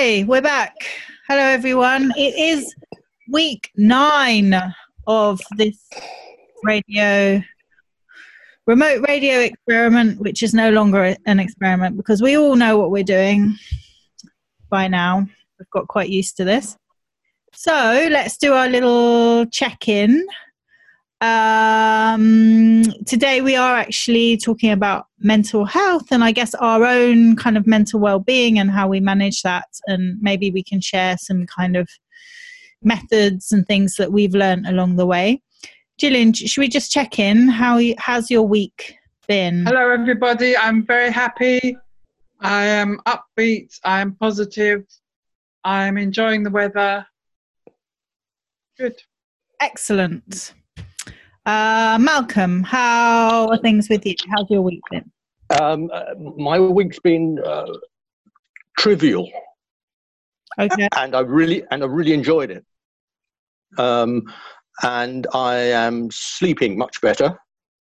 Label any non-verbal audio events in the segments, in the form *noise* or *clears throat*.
Okay, we're back. Hello, everyone. It is week nine of this radio remote radio experiment, which is no longer an experiment because we all know what we're doing by now. We've got quite used to this. So let's do our little check in. Um, today we are actually talking about mental health and I guess our own kind of mental well being and how we manage that. And maybe we can share some kind of methods and things that we've learned along the way. Gillian, should we just check in? How how's your week been? Hello, everybody. I'm very happy. I am upbeat. I am positive. I'm enjoying the weather. Good. Excellent. Uh, Malcolm, how are things with you? How's your week been? Um, uh, my week's been uh, trivial. Okay. And I really and I really enjoyed it. Um, and I am sleeping much better.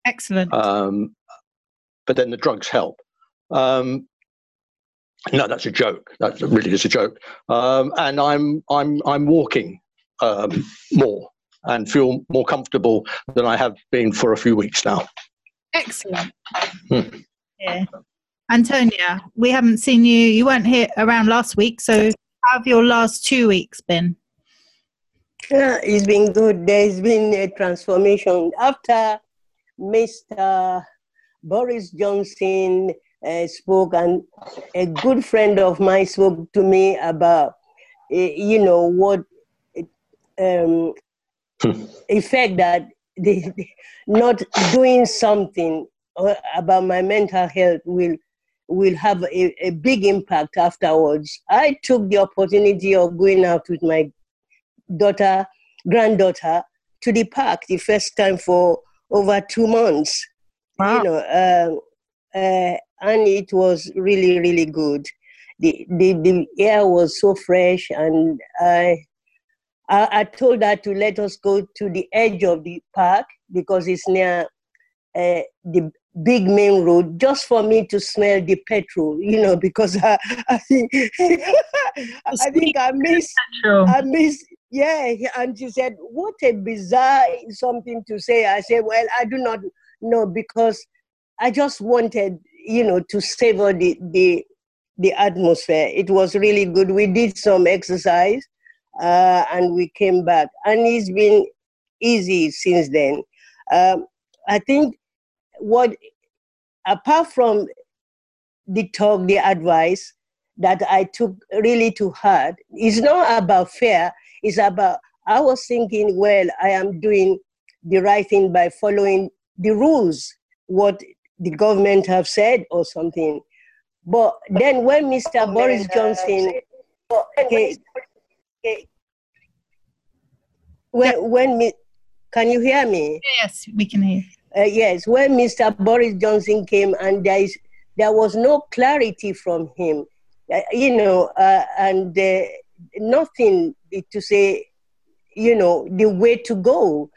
Excellent. Um, but then the drugs help. Um, no, that's a joke. That really is a joke. Um, and I'm I'm I'm walking um, more and feel more comfortable than I have been for a few weeks now. Excellent. Hmm. Yeah. Antonia, we haven't seen you. You weren't here around last week, so how have your last two weeks been? Yeah, it's been good. There's been a transformation after Mr. Boris Johnson uh, spoke, and a good friend of mine spoke to me about, uh, you know, what um, effect that they, not doing something uh, about my mental health will will have a, a big impact afterwards. I took the opportunity of going out with my daughter, granddaughter, to the park the first time for over two months. Wow. You know, uh, uh, and it was really, really good. The, the, the air was so fresh, and I I, I, told her to let us go to the edge of the park because it's near uh, the big main road, just for me to smell the petrol, you know, because I, I think *laughs* I think I miss I miss yeah. And she said, "What a bizarre something to say." I said, "Well, I do not know because I just wanted, you know, to savor the the the atmosphere. It was really good. We did some exercise." Uh, and we came back. And it's been easy since then. Um, I think what, apart from the talk, the advice that I took really to heart, is not about fear, it's about, I was thinking, well, I am doing the right thing by following the rules, what the government have said or something. But then when Mr. Boris Johnson came, when, when me, can you hear me? Yes, we can hear. Uh, yes, when Mr. Boris Johnson came and there, is, there was no clarity from him, uh, you know, uh, and uh, nothing to say, you know, the way to go.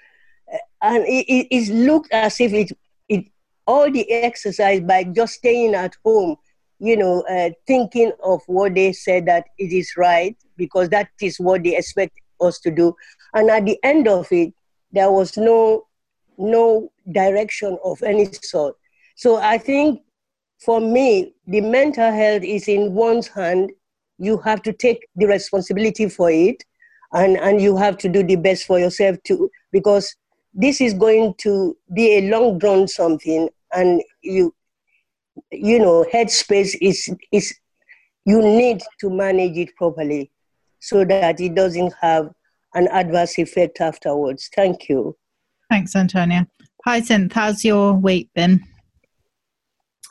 Uh, and it, it, it looked as if it, it, all the exercise by just staying at home, you know, uh, thinking of what they said that it is right, because that is what they expect us to do. And at the end of it, there was no no direction of any sort. So I think for me, the mental health is in one's hand. You have to take the responsibility for it and, and you have to do the best for yourself too, because this is going to be a long drawn something and you you know, headspace is is you need to manage it properly so that it doesn't have an adverse effect afterwards. Thank you. Thanks, Antonia. Hi, Hyacinth, how's your week been?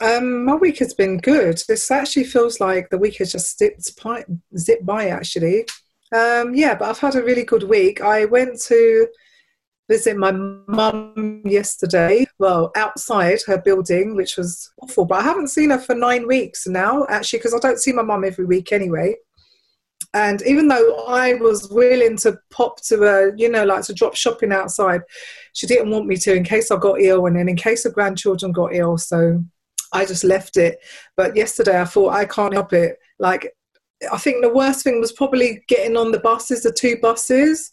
Um, my week has been good. This actually feels like the week has just zipped by, zipped by actually. Um, yeah, but I've had a really good week. I went to visit my mum yesterday, well, outside her building, which was awful, but I haven't seen her for nine weeks now, actually, because I don't see my mum every week anyway. And even though I was willing to pop to a, you know, like to drop shopping outside, she didn't want me to in case I got ill and then in case the grandchildren got ill. So I just left it. But yesterday I thought I can't help it. Like I think the worst thing was probably getting on the buses, the two buses,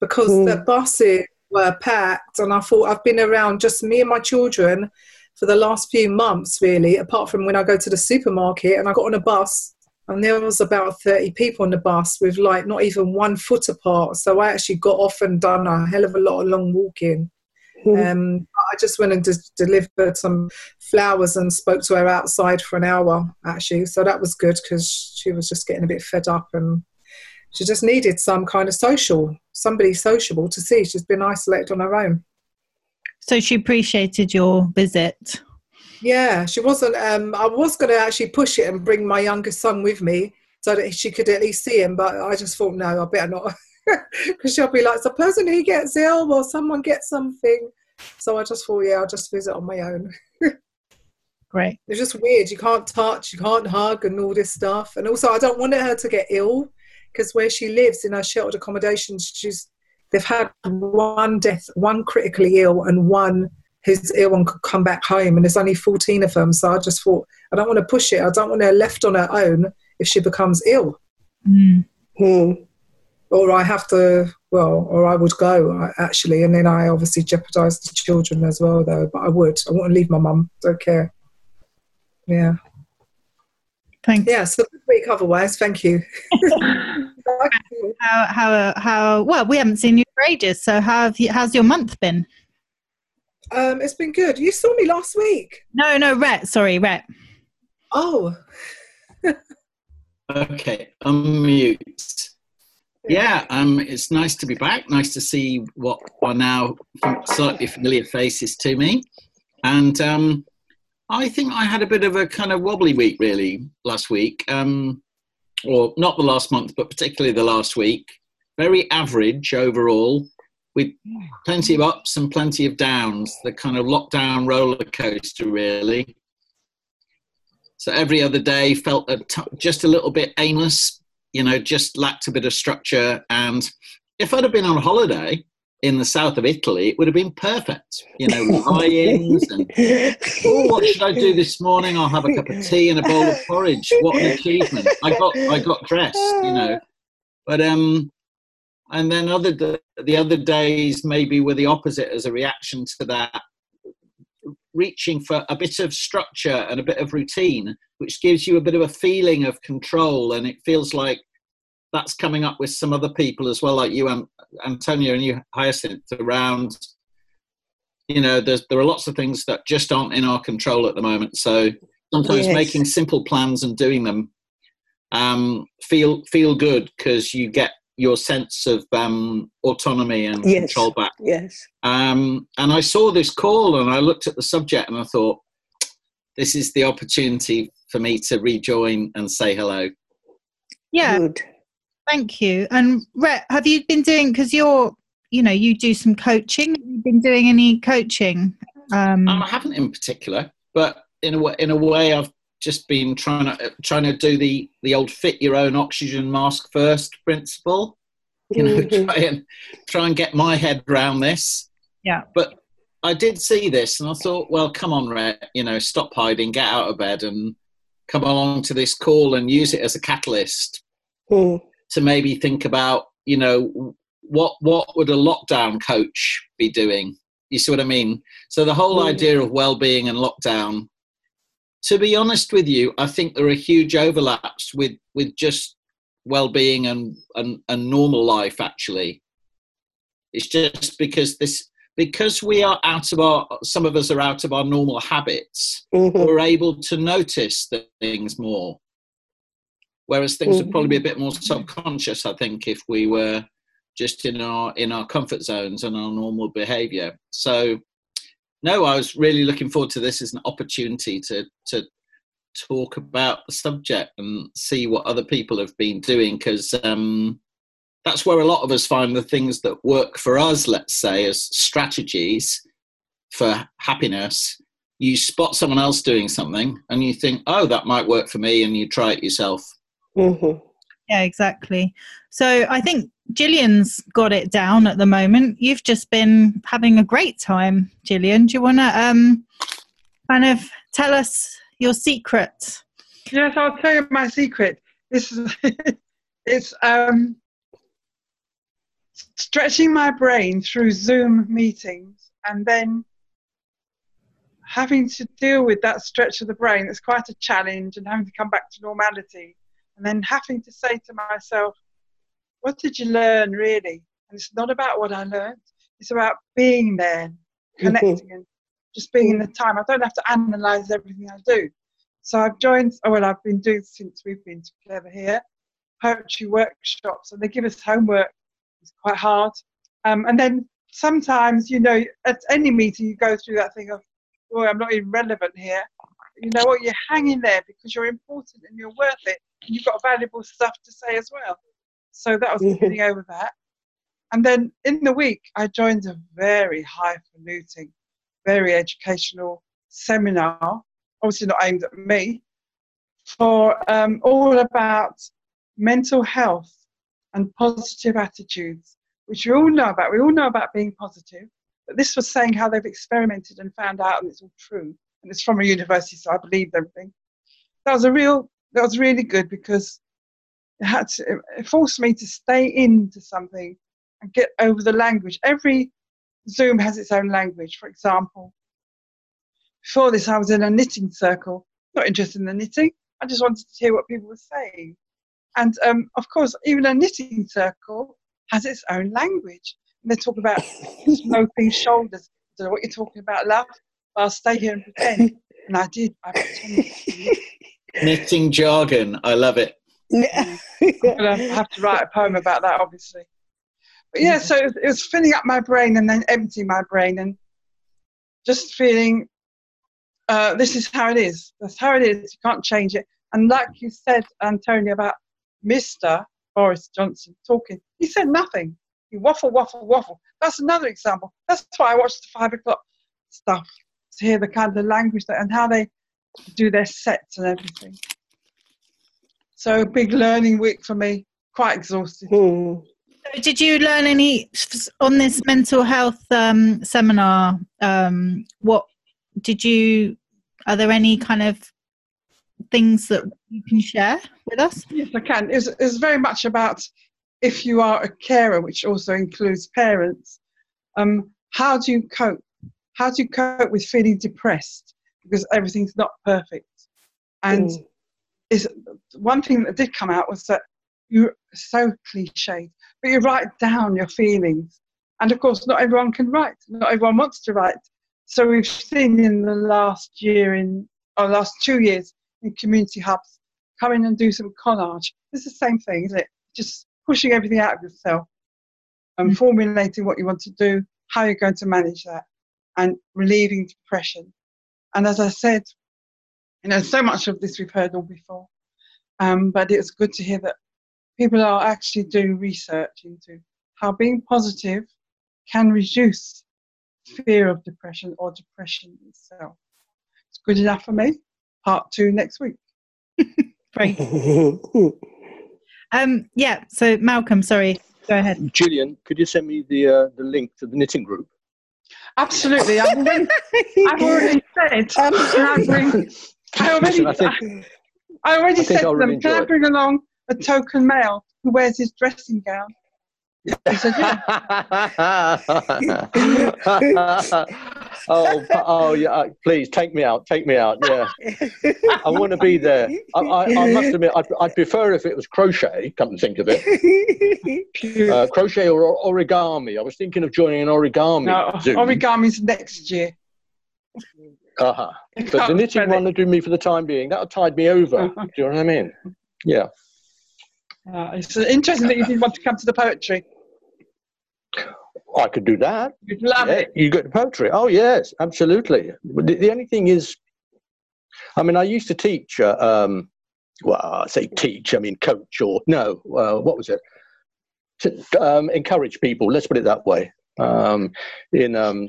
because Mm. the buses were packed. And I thought I've been around just me and my children for the last few months, really, apart from when I go to the supermarket and I got on a bus and there was about 30 people on the bus with like not even one foot apart. So I actually got off and done a hell of a lot of long walking. Mm. Um, I just went and just delivered some flowers and spoke to her outside for an hour, actually. So that was good because she was just getting a bit fed up and she just needed some kind of social, somebody sociable to see. She's been isolated on her own. So she appreciated your visit. Yeah, she wasn't. Um, I was going to actually push it and bring my youngest son with me so that she could at least see him, but I just thought, no, I better not. *laughs* Because she'll be like, supposing he gets ill or someone gets something. So I just thought, yeah, I'll just visit on my own. *laughs* Great. It's just weird. You can't touch, you can't hug, and all this stuff. And also, I don't want her to get ill because where she lives in her sheltered accommodation, she's they've had one death, one critically ill, and one who's ill and could come back home. And there's only 14 of them. So I just thought, I don't want to push it. I don't want her left on her own if she becomes ill. Mm. Mm. Or I have to, well, or I would go actually. And then I obviously jeopardize the children as well, though. But I would. I wouldn't leave my mum. Don't care. Yeah. Thanks. Yeah. So good week otherwise. Thank you. *laughs* How how how well we haven't seen you for ages. So how have you, how's your month been? Um, it's been good. You saw me last week. No, no, Rhett. Sorry, Rhett. Oh, *laughs* Okay, unmute. Yeah, um, it's nice to be back. Nice to see what are now slightly familiar faces to me. And um, I think I had a bit of a kind of wobbly week really last week, um, or not the last month, but particularly the last week. Very average overall, with plenty of ups and plenty of downs. The kind of lockdown roller coaster, really. So every other day felt a t- just a little bit aimless, you know, just lacked a bit of structure. And if I'd have been on holiday in the south of Italy, it would have been perfect, you know, *laughs* lie-ins and oh, what should I do this morning? I'll have a cup of tea and a bowl of porridge. What an achievement! I got I got dressed, you know, but um, and then other the other days maybe were the opposite as a reaction to that reaching for a bit of structure and a bit of routine, which gives you a bit of a feeling of control. And it feels like that's coming up with some other people as well, like you, An- Antonio, and you, Hyacinth, around. You know, there's, there are lots of things that just aren't in our control at the moment. So sometimes Yes. making simple plans and doing them um, feel feel good because you get your sense of um, autonomy and Yes. control back. yes. Um, and I saw this call and I looked at the subject and I thought, this is the opportunity for me to rejoin and say hello. Yeah, Good. thank you. And Rhett, have you been doing because you're you know you do some coaching? Have you been doing any coaching? Um, Um, I haven't in particular, but in a way, in a way, I've just been trying to trying to do the the old fit your own oxygen mask first principle. You know, Mhm. try and try and get my head around this. Yeah. But I did see this, and I thought, well, come on, Rhett, you know, stop hiding, get out of bed, and come along to this call and use it as a catalyst Mm. to maybe think about, you know, what what would a lockdown coach be doing? You see what I mean? So the whole Mm. idea of well-being and lockdown. To be honest with you, I think there are huge overlaps with with just well-being and and, and normal life. Actually, it's just because this because we are out of our some of us are out of our normal habits Mhm. we're able to notice things more. Whereas things would probably be a bit more subconscious, I think, if we were just in our in our comfort zones and our normal behaviour. So, no, I was really looking forward to this as an opportunity to to talk about the subject and see what other people have been doing because um, that's where a lot of us find the things that work for us. Let's say as strategies for happiness you spot someone else doing something and you think, oh, that might work for me, and you try it yourself. Mhm. yeah, exactly. So I think Gillian's got it down at the moment. You've just been having a great time, Gillian. Do you want to um, kind of tell us your secret? Yes, I'll tell you my secret. this is *laughs* it's um, stretching my brain through Zoom meetings and then having to deal with that stretch of the brain. It's quite a challenge and having to come back to normality and then having to say to myself, what did you learn really? And it's not about what I learned, it's about being there, connecting and just being in the time. I don't have to analyze everything I do. So I've joined, oh, well, I've been doing since we've been together here, poetry workshops, and they give us homework. It's quite hard. Um, and then sometimes, you know, at any meeting, you go through that thing of, boy, I'm not even relevant here. You know what? You're hanging there because you're important and you're worth it. And you've got valuable stuff to say as well. So that was mm-hmm. getting over that. And then in the week, I joined a very highfalutin, very educational seminar, obviously not aimed at me, for um, all about mental health and positive attitudes, which we all know about. We all know about being positive, but this was saying how they've experimented and found out, and it's all true. And it's from a university, so I believed everything. That was a real, that was really good because had to, it forced me to stay into something and get over the language. Every Zoom has its own language. For example, before this, I was in a knitting circle, not interested in the knitting. I just wanted to hear what people were saying. And um, of course, even a knitting circle has its own language. And they talk about *laughs* sloping shoulders. I don't know what you're talking about, love. I'll stay here and pretend. And I did. I pretended. *laughs* Knitting jargon. I love it. I'm going to have to write a poem about that, obviously. But yeah, so it was filling up my brain and then emptying my brain and just feeling uh, this is how it is. That's how it is. You can't change it. And like you said, Antonia, about Mr. Boris Johnson talking. He said nothing. He waffle, waffle, waffle. That's another example. That's why I watched the five o'clock stuff to hear the kind of language that, and how they do their sets and everything. So big learning week for me. Quite exhausted. Hmm. Did you learn any on this mental health um, seminar? Um, what did you? Are there any kind of things that you can share with us? Yes, I can. It's, it's very much about if you are a carer, which also includes parents, um, how do you cope? How do you cope with feeling depressed because everything's not perfect? And mm. Is one thing that did come out was that you're so cliched, but you write down your feelings. And of course, not everyone can write. Not everyone wants to write. So we've seen in the last year, in or last two years, in community hubs, come in and do some collage. It's the same thing, isn't it? Just pushing everything out of yourself and mm-hmm. formulating what you want to do, how you're going to manage that, and relieving depression. And as I said, you know, so much of this we've heard all before, um, but it's good to hear that people are actually doing research into how being positive can reduce fear of depression or depression itself. It's good enough for me. Part two next week. *laughs* Great. um, yeah, so Malcolm, sorry, go ahead. Julian, could you send me the uh, the link to the knitting group? Absolutely. I've already, *laughs* I've already said. I, bring, I already, I, think, I already I said to them, can I bring along a token male who wears his dressing gown Said, yeah. *laughs* oh, oh yeah! Uh, please take me out. Take me out. Yeah, I want to be there. I, I, I must admit, I'd, I'd, prefer if it was crochet. Come to think of it, uh, *laughs* crochet or origami. I was thinking of joining an origami. No, origami's next year. Uh huh. But the knitting one will do me for the time being. That'll tide me over. do you know what I mean? Yeah. Uh, it's interesting that you didn't want to come to the poetry. I could do that. You'd love yeah, it. You get poetry. Oh yes, absolutely. The, the, only thing is, I mean, I used to teach. Uh, um, well, I say teach. I mean coach or no. Uh, what was it? To um, encourage people. Let's put it that way. Um, in um,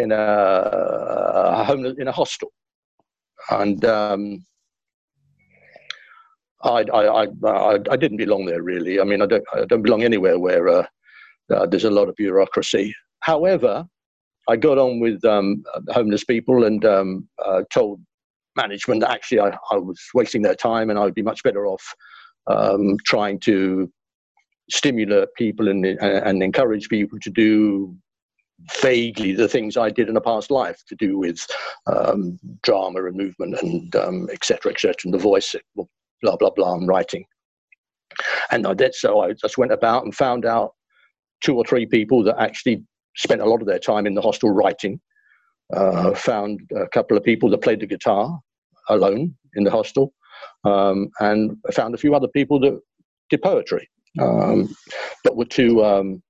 in a, a home in a hostel, and um, I, I, I, I, didn't belong there really. I mean, I don't, I don't belong anywhere where uh, uh, there's a lot of bureaucracy. However, I got on with um, homeless people and um, uh, told management that actually I, I, was wasting their time and I would be much better off um, trying to stimulate people and, and encourage people to do vaguely the things I did in a past life to do with um, drama and movement and um, etc. etc. and the voice, blah blah blah, and writing. And I did so. I just went about and found out two or three people that actually spent a lot of their time in the hostel writing. Uh, found a couple of people that played the guitar alone in the hostel, um, and found a few other people that did poetry, um, but were too um,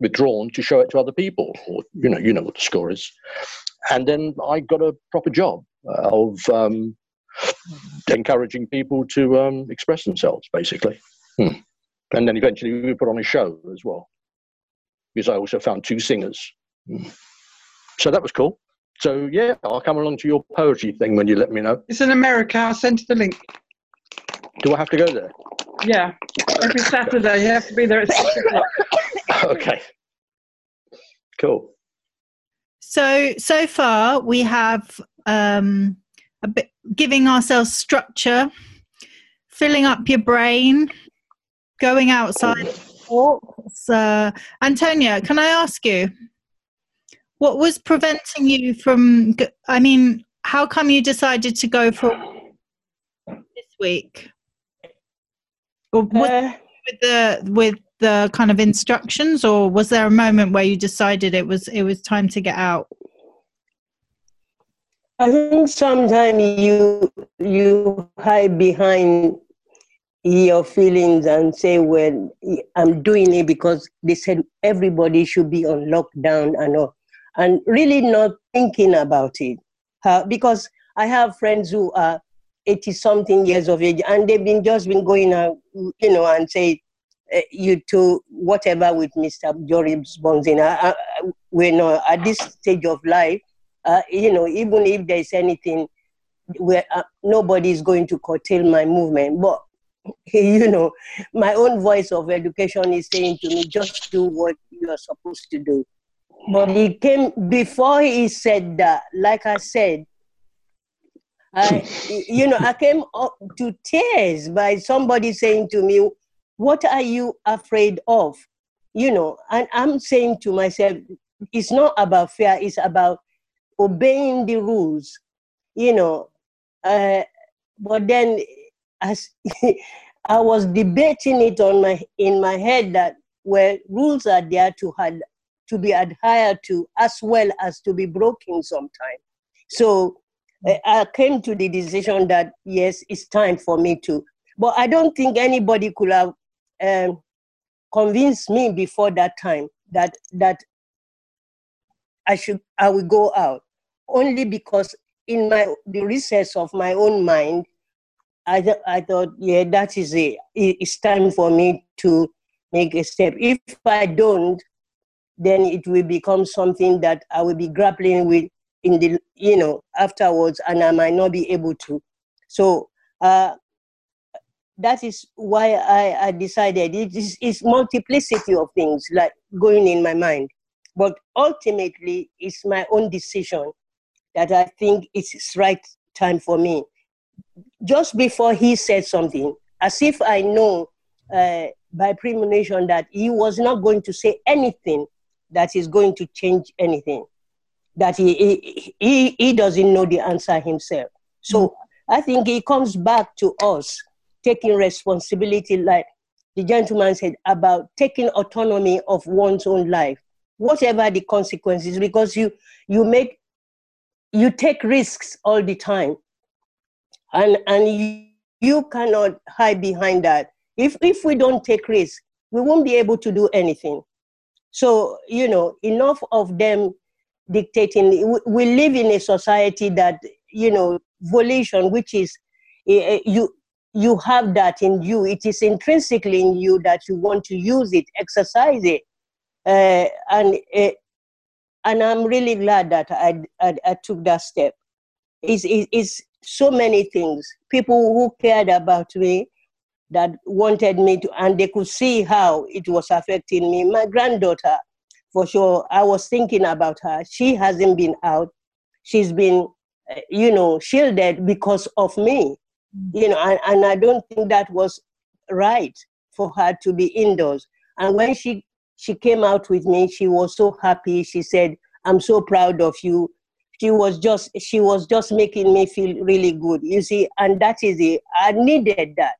withdrawn to show it to other people. Or you know, you know what the score is. And then I got a proper job uh, of um, encouraging people to um, express themselves, basically. Hmm. And then eventually we put on a show as well, because I also found two singers. Hmm. So that was cool. So yeah, I'll come along to your poetry thing when you let me know. It's in America. I'll send you the link. Do I have to go there? Yeah, every Saturday you have to be there at six o'clock. *laughs* *laughs* okay. Cool. So so far we have um, a bit giving ourselves structure, filling up your brain, going outside. Uh, Antonia, can I ask you, what was preventing you from? I mean, how come you decided to go for this week? Or was Uh, with the with the kind of instructions, or was there a moment where you decided it was it was time to get out? I think sometimes you you hide behind your feelings and say, "Well, I'm doing it because they said everybody should be on lockdown and all," and really not thinking about it. Uh, because I have friends who are eighty something years of age and they've been just been going out, you know, and say, "You to whatever with Mr. Joris Bonzin." I, I, we're not at this stage of life uh, you know, even if there's anything where uh, nobody is going to curtail my movement, but *laughs* you know, my own voice of education is saying to me, just do what you are supposed to do. But he came before he said that, like I said, I, *laughs* you know, I came up to tears by somebody saying to me, What are you afraid of? You know, and I'm saying to myself, it's not about fear, it's about obeying the rules, you know. Uh, but then, as *laughs* I was debating it on my in my head that where rules are there to had to be adhered to as well as to be broken sometimes. So uh, I came to the decision that yes, it's time for me to. But I don't think anybody could have um, convinced me before that time that that I should I will go out only because in my the recess of my own mind, I th- I thought yeah that is it. It's time for me to make a step. If I don't, then it will become something that I will be grappling with in the you know afterwards, and I might not be able to. So. Uh, that is why I, I decided it is it's multiplicity of things like going in my mind but ultimately it's my own decision that I think it's right time for me. Just before he said something, as if I know uh, by premonition that he was not going to say anything that is going to change anything, that he, he, he, he doesn't know the answer himself. So I think he comes back to us taking responsibility, like the gentleman said, about taking autonomy of one's own life, whatever the consequences, because you, you make you take risks all the time. And and you, you cannot hide behind that. If if we don't take risks we won't be able to do anything. So you know enough of them dictating. We live in a society that you know volition which is uh, you you have that in you it is intrinsically in you that you want to use it exercise it uh, and uh, and I'm really glad that I, I, I took that step. It's, it's so many things. People who cared about me, that wanted me to, and they could see how it was affecting me. My granddaughter, for sure, I was thinking about her. She hasn't been out. She's been, uh, you know, shielded because of me. You know, and, and I don't think that was right for her to be indoors. And when she she came out with me, she was so happy. She said, "I'm so proud of you." She was just she was just making me feel really good. You see, and that is it. I needed that.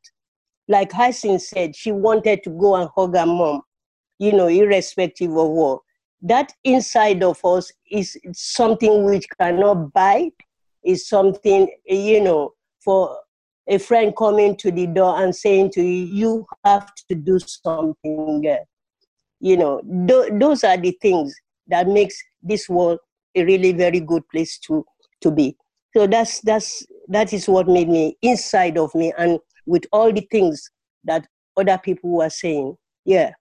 Like Hyacinth said, she wanted to go and hug her mom, you know, irrespective of what. That inside of us is something which cannot buy. Is something you know for a friend coming to the door and saying to you, you have to do something. You know, th- those are the things that makes this world a really very good place to, to be. So that's, that's, that is what made me inside of me and with all the things that other people were saying. Yeah.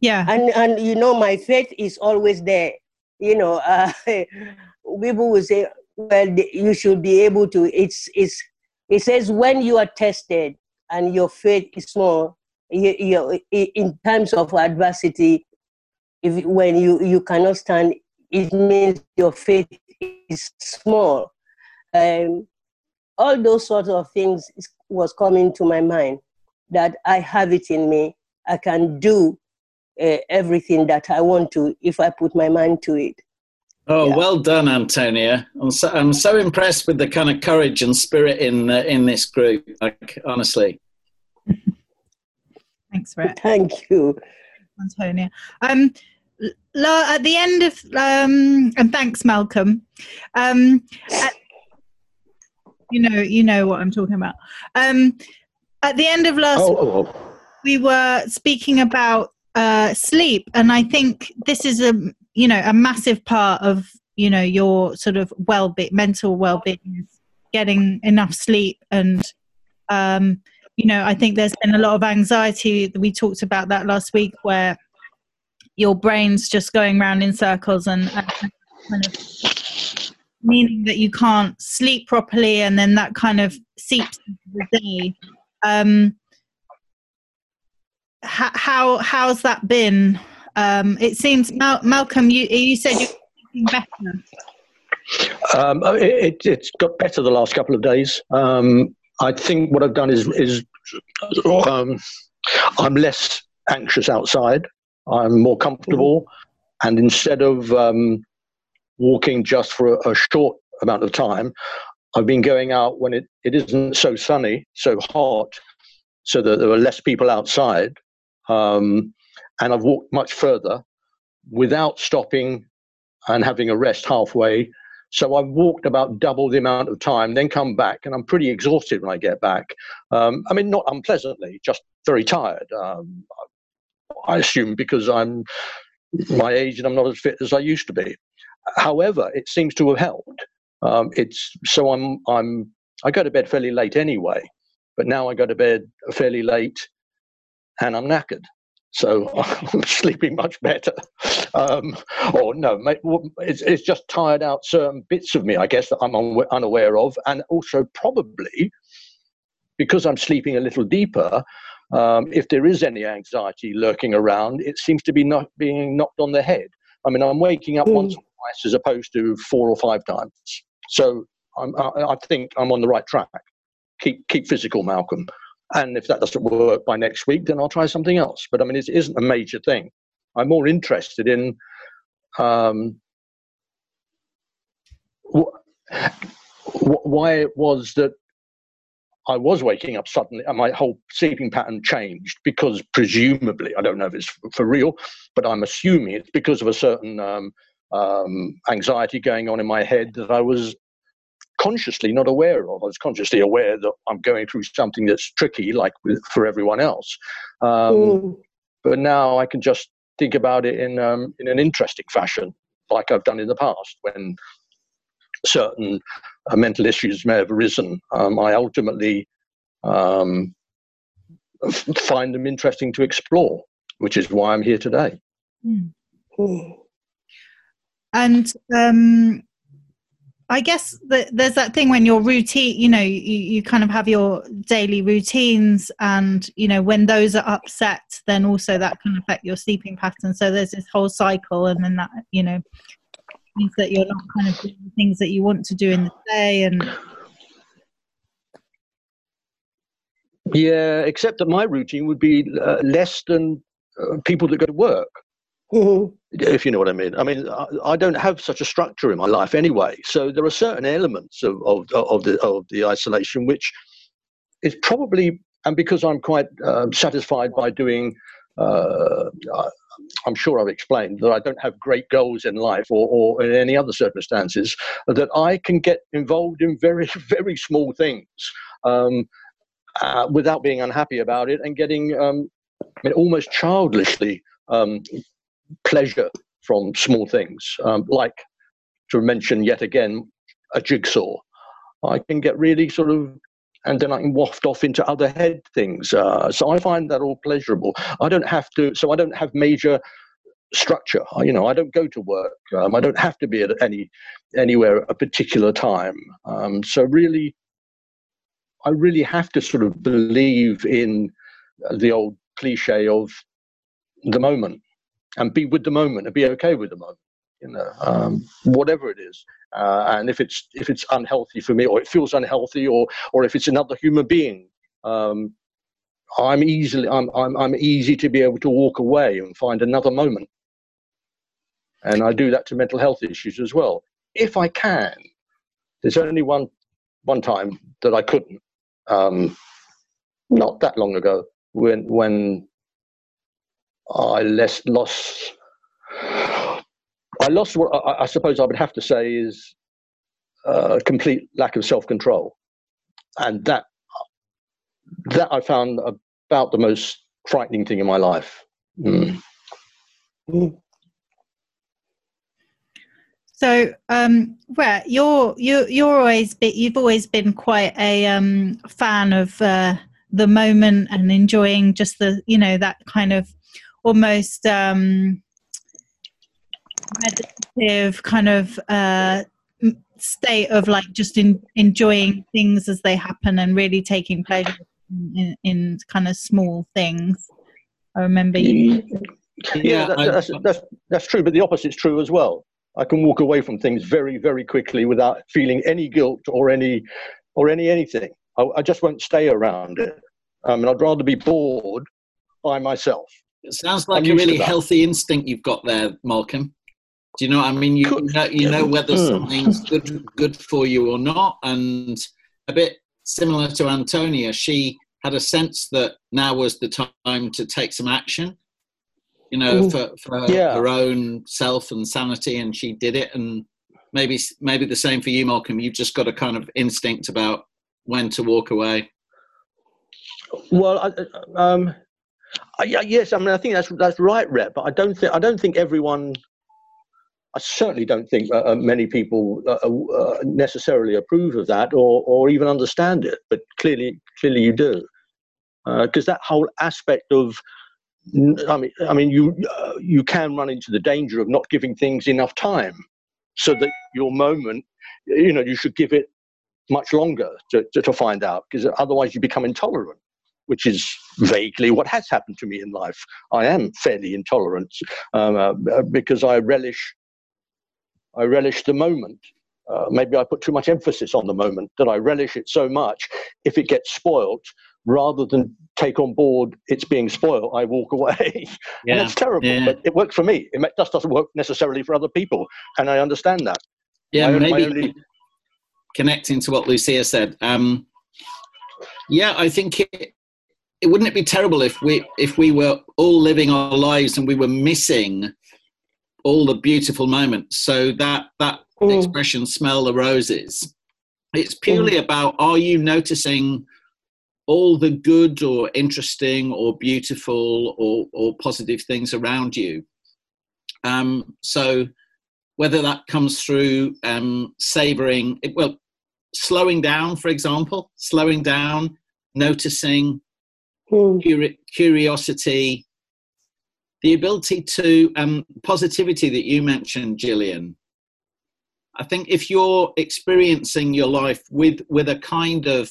Yeah. And, and you know, my faith is always there. You know, *laughs* uh, people will say, well, you should be able to, it's, it's it says, when you are tested and your faith is small, you, you, in times of adversity, if when you, you cannot stand, it means your faith is small. Um, all those sorts of things was coming to my mind that I have it in me. I can do uh, everything that I want to if I put my mind to it. Oh, yeah. well done, Antonia. I'm so, I'm so impressed with the kind of courage and spirit in uh, in this group. Like honestly. *laughs* Thanks, Rhett. Thank you, Antonia. Um, La, at the end of um, and thanks, Malcolm. Um, at, you know, you know what I'm talking about. Um, at the end of last, oh, oh, oh. we were speaking about uh, sleep, and I think this is a you know a massive part of you know your sort of well being mental well-being getting enough sleep. And um you know i think there's been a lot of anxiety. We talked about that last week where your brain's just going around in circles and, and kind of meaning that you can't sleep properly and then that kind of seeps into the day. Um how how's that been um, it seems, Mal- Malcolm, you, you said you're better. Um, it, has got better the last couple of days. Um, I think what I've done is, is um, I'm less anxious outside. I'm more comfortable. And instead of um, walking just for a, a, short amount of time, I've been going out when it, it isn't so sunny, so hot, so that there are less people outside. Um, and I've walked much further without stopping and having a rest halfway. So I've walked about double the amount of time, then come back, and I'm pretty exhausted when I get back. Um, I mean, not unpleasantly, just very tired. Um, I assume because I'm my age and I'm not as fit as I used to be. However, it seems to have helped. Um, it's so I'm I'm I go to bed fairly late anyway, but now I go to bed fairly late, and I'm knackered so *laughs* I'm sleeping much better. Um, or no, it's, it's just tired out certain bits of me, I guess, that I'm un- unaware of, and also probably because I'm sleeping a little deeper. Um, if there is any anxiety lurking around, it seems to be not being knocked on the head. I mean, I'm waking up mm. once or twice as opposed to four or five times. So I, I think I'm on the right track. Keep keep physical, Malcolm. And if that doesn't work by next week, then I'll try something else. But I mean, it isn't a major thing. I'm more interested in um, wh- wh- why it was that I was waking up suddenly and my whole sleeping pattern changed because presumably, I don't know if it's for real, but I'm assuming it's because of a certain um, um, anxiety going on in my head that I was consciously not aware of. I was consciously aware that I'm going through something that's tricky, like with, for everyone else. Um, mm. But now I can just think about it in um, in an interesting fashion, like I've done in the past when certain uh, mental issues may have arisen. Um, I ultimately um, find them interesting to explore, which is why I'm here today. Mm. And um, I guess there's that thing when your routine, you know, you, you kind of have your daily routines, and you know when those are upset, then also that can affect your sleeping pattern. So there's this whole cycle, and then that you know means that you're not kind of doing things that you want to do in the day, and Yeah, except that my routine would be uh, less than uh, people that go to work. Mhm. if you know what I mean. I mean, I, I don't have such a structure in my life anyway, so there are certain elements of of, of the of the isolation which is probably, and because I'm quite um, satisfied by doing. Uh, I'm sure I've explained that I don't have great goals in life or, or in any other circumstances, that I can get involved in very, *laughs* very small things um, uh, without being unhappy about it and getting um, I mean, almost childishly um, pleasure from small things, um, like to mention yet again a jigsaw. I can get really sort of, and then I can waft off into other head things. Uh, so I find that all pleasurable. I don't have to, so I don't have major structure. I- You know, I don't go to work. Um, I don't have to be at any anywhere at a particular time. Um, so really, I really have to sort of believe in the old cliche of the moment and be with the moment and be okay with the moment you know um, whatever it is. Uh, and if it's if it's unhealthy for me or it feels unhealthy or or if it's another human being um, i'm easily I'm, I'm i'm easy to be able to walk away and find another moment. And i do that to mental health issues as well. If i can there's only one one time that i couldn't. Um, not that long ago when when I less lost. I lost what I, I suppose I would have to say is a complete lack of self control, and that that I found about the most frightening thing in my life. Mm. Mm. So, um, well, you're you you're always be, you've always been quite a um, fan of uh, the moment and enjoying just the you know that kind of almost um, meditative kind of uh, state of like just in, enjoying things as they happen and really taking pleasure in, in kind of small things. I remember you. Yeah, Yeah, that, I- that's, that's that's true, but the opposite's true as well. I can walk away from things very, very quickly without feeling any guilt or any or any anything. I, I just won't stay around it. I mean, I'd rather be bored by myself. It sounds like I'm a really healthy instinct you've got there, Malcolm. Do you know what I mean? You, you know, you know whether Mm. something's good good for you or not, and a bit similar to Antonia, she had a sense that now was the time to take some action. You know, Mm. for, for her, Yeah. her own self and sanity, and she did it. And maybe maybe the same for you, Malcolm. You've just got a kind of instinct about when to walk away. Well, I, I- um, Yeah, yes, I mean, I think that's that's right, Rhett. But I don't think I don't think everyone. I certainly don't think uh, uh, many people uh, uh, necessarily approve of that or or even understand it. But clearly, clearly, you do, because that whole aspect of. I mean, I mean, you uh, you can run into the danger of not giving things enough time, so that your moment, you know, you should give it much longer to, to, to find out, because otherwise you become intolerant which is vaguely what has happened to me in life. I am fairly intolerant um, uh, because I relish, I relish the moment. Uh, maybe I put too much emphasis on the moment that I relish it so much. If it gets spoilt, rather than take on board it's being spoiled, I walk away. *laughs* and it's terrible, yeah. but it works for me. It just doesn't work necessarily for other people, and I understand that. Yeah, My own- my maybe only- connecting to what Lucia said. Um, yeah, I think it, it wouldn't it be terrible if we if we were all living our lives and we were missing all the beautiful moments. So that that Mm. expression "smell the roses," it's purely about are you noticing all the good or interesting or beautiful or or positive things around you. Um, so whether that comes through um, savoring, well, slowing down, for example, slowing down, noticing, Mm. curi- curiosity, the ability to um, positivity that you mentioned, Gillian. I think if you're experiencing your life with with a kind of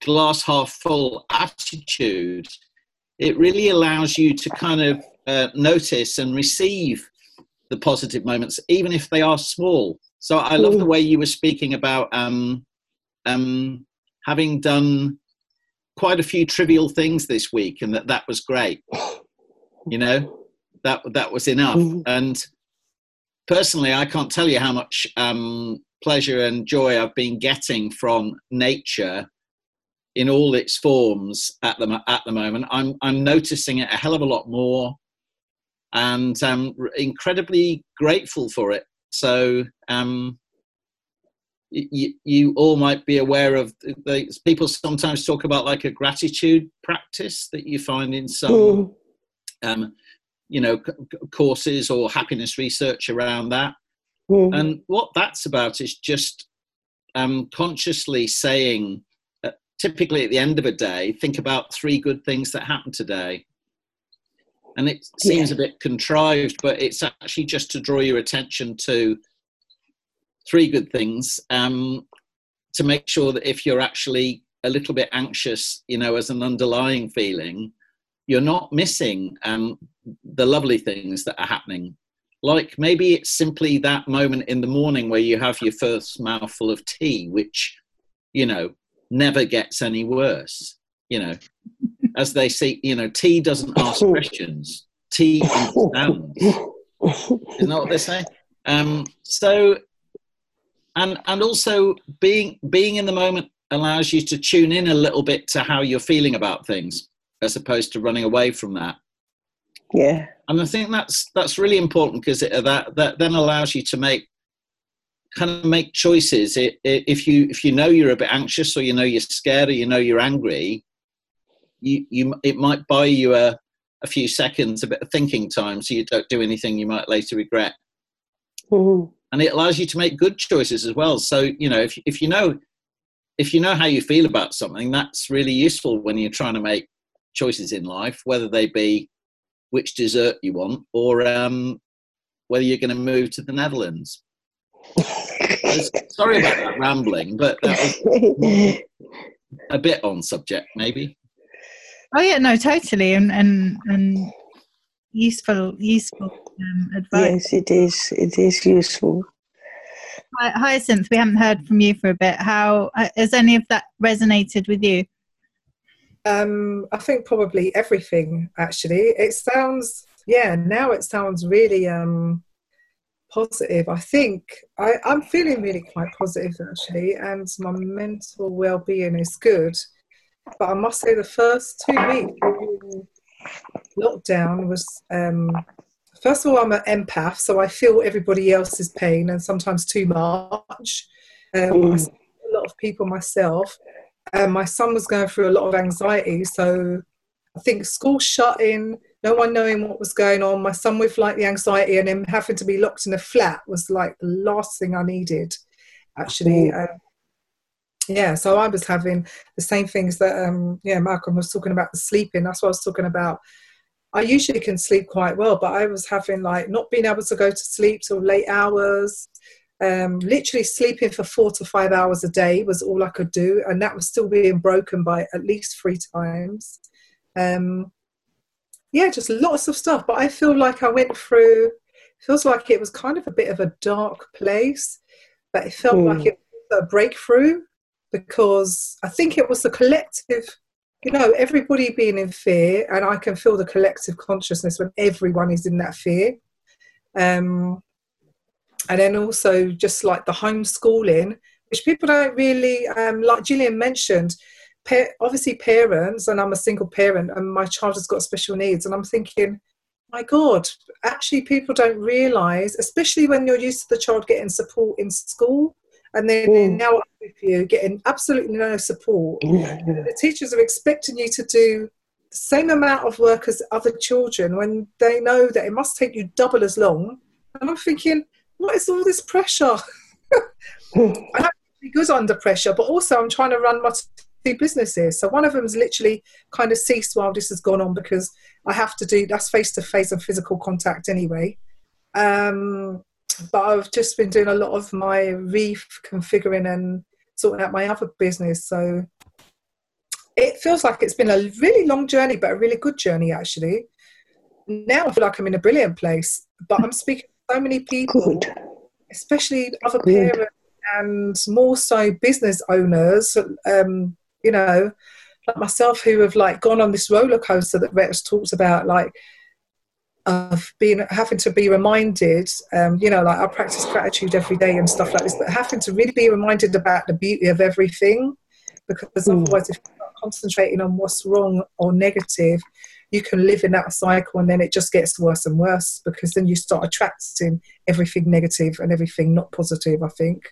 glass half full attitude, it really allows you to kind of uh, notice and receive the positive moments, even if they are small. So I love the way you were speaking about um, um, having done quite a few trivial things this week, and that that was great. You know, that that was enough. Mhm. And personally, I can't tell you how much um, pleasure and joy I've been getting from nature in all its forms at the at the moment. I'm I'm noticing it a hell of a lot more, and I'm incredibly grateful for it. So. Um, you, you all might be aware of the, people sometimes talk about like a gratitude practice that you find in some Mm. um, you know c- courses or happiness research around that Mm. and what that's about is just um, consciously saying uh, typically at the end of a day think about three good things that happened today and it seems a bit contrived but it's actually just to draw your attention to three good things um, to make sure that if you're actually a little bit anxious you know as an underlying feeling you're not missing um, the lovely things that are happening. Like maybe it's simply that moment in the morning where you have your first mouthful of tea which you know never gets any worse you know. As they say you know tea doesn't ask *laughs* questions. Tea understands. Isn't that what they say? Um, so and and also being being in the moment allows you to tune in a little bit to how you're feeling about things as opposed to running away from that Yeah. and I think that's that's really important because that that then allows you to make kind of make choices. It, it, if you if you know you're a bit anxious or you know you're scared or you know you're angry, you you it might buy you a a few seconds, a bit of thinking time, so you don't do anything you might later regret. Mhm. And it allows you to make good choices as well. So you know if if you know if you know how you feel about something, that's really useful when you're trying to make choices in life, whether they be which dessert you want or um, whether you're going to move to the Netherlands. Sorry about that rambling, but that a bit on subject, maybe. Oh yeah, no, totally, and and and useful, useful um, advice. yes, it is. It is useful. Hi, Hyacinth, we haven't heard from you for a bit. How uh, has any of that resonated with you? Um, I think probably everything. Actually, it sounds yeah. Now it sounds really um, positive. I think I, I'm feeling really quite positive actually, and my mental well-being is good. But I must say, the first two weeks during lockdown was um, first of all, I'm an empath, so I feel everybody else's pain and sometimes too much. Um, I Mm. see a lot of people myself. And my son was going through a lot of anxiety, so I think school shut in, no one knowing what was going on. My son with like the anxiety and him having to be locked in a flat was like the last thing I needed, actually. Um, yeah, so I was having the same things that um, yeah Malcolm was talking about the sleeping. That's what I was talking about. I usually can sleep quite well, but I was having like not being able to go to sleep till late hours. Um, literally sleeping for four to five hours a day was all I could do, and that was still being broken by at least three times. Um, yeah, just lots of stuff. But I feel like I went through. Feels like it was kind of a bit of a dark place, but it felt Hmm. like it was a breakthrough because I think it was the collective you know, everybody being in fear, and I can feel the collective consciousness when everyone is in that fear. Um, and then also just like the homeschooling, which people don't really, um, like Gillian mentioned, pa- obviously parents, and I'm a single parent, and my child has got special needs, and I'm thinking, my God, actually people don't realise, especially when you're used to the child getting support in school, and then Mm. now with you getting absolutely no support the teachers are expecting you to do the same amount of work as other children when they know that it must take you double as long. And I'm thinking, what is all this pressure? *laughs* I'm really good under pressure, but also I'm trying to run my two businesses. So one of them has literally kind of ceased while this has gone on because I have to do that's face to face and physical contact anyway. Um, but I've just been doing a lot of my reconfiguring and sorting out my other business. So it feels like it's been a really long journey, but a really good journey actually. Now I feel like I'm in a brilliant place, but I'm speaking to so many people, Good. especially other Good. parents and more so business owners. Um, you know, like myself who have like gone on this roller coaster that Rex talks about, like of being having to be reminded, um, you know, like I practice gratitude every day and stuff like this, but having to really be reminded about the beauty of everything, because Mm. otherwise, if you're not concentrating on what's wrong or negative, you can live in that cycle, and then it just gets worse and worse because then you start attracting everything negative and everything not positive. I think.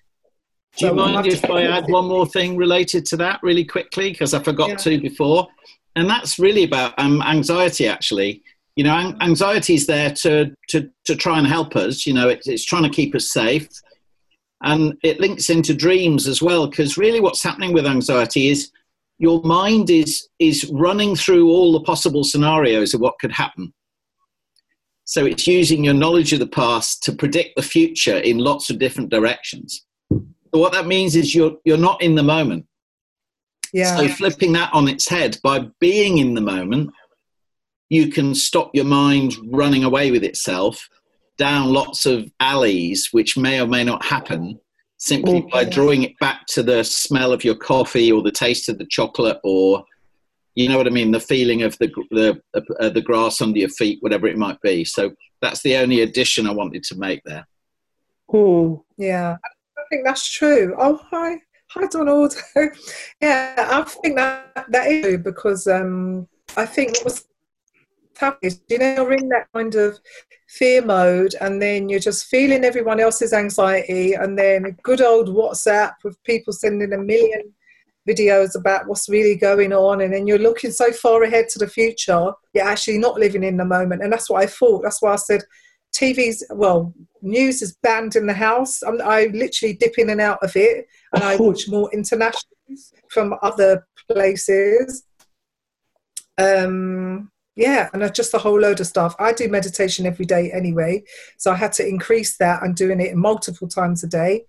Do you So mind if I add one more thing related to that really quickly? Because I forgot Yeah. to before. And that's really about um, anxiety, actually. You know, anxiety is there to, to, to try and help us. You know, it, it's trying to keep us safe. And it links into dreams as well, because really what's happening with anxiety is your mind is, is running through all the possible scenarios of what could happen. So it's using your knowledge of the past to predict the future in lots of different directions. So what that means is you're you're not in the moment. Yeah. So flipping that on its head by being in the moment, you can stop your mind running away with itself down lots of alleys which may or may not happen simply by drawing it back to the smell of your coffee or the taste of the chocolate or you know what I mean the feeling of the the uh, the grass under your feet whatever it might be. So that's the only addition I wanted to make there. Hmm. Yeah, I think that's true. Oh, hi, hi, Donald. *laughs* yeah, I think that that is true because um, I think what's happening you know, you're in that kind of fear mode, and then you're just feeling everyone else's anxiety, and then good old WhatsApp with people sending a million videos about what's really going on, and then you're looking so far ahead to the future, you're actually not living in the moment, and that's what I thought. That's why I said. TV's well, news is banned in the house. I'm, I literally dip in and out of it, and I watch *laughs* more international from other places. Um, yeah, and just a whole load of stuff. I do meditation every day anyway, so I had to increase that. I'm doing it multiple times a day.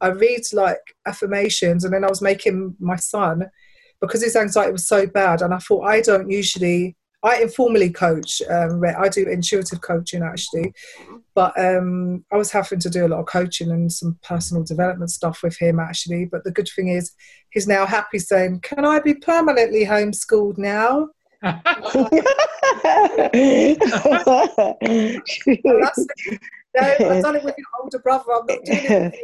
I read like affirmations, and then I was making my son because his anxiety was so bad, and I thought I don't usually. I informally coach. Um, I do intuitive coaching actually, but um, I was having to do a lot of coaching and some personal development stuff with him actually. But the good thing is, he's now happy saying, "Can I be permanently homeschooled now?" That's. No, I've done it with your older brother. I'm not doing it.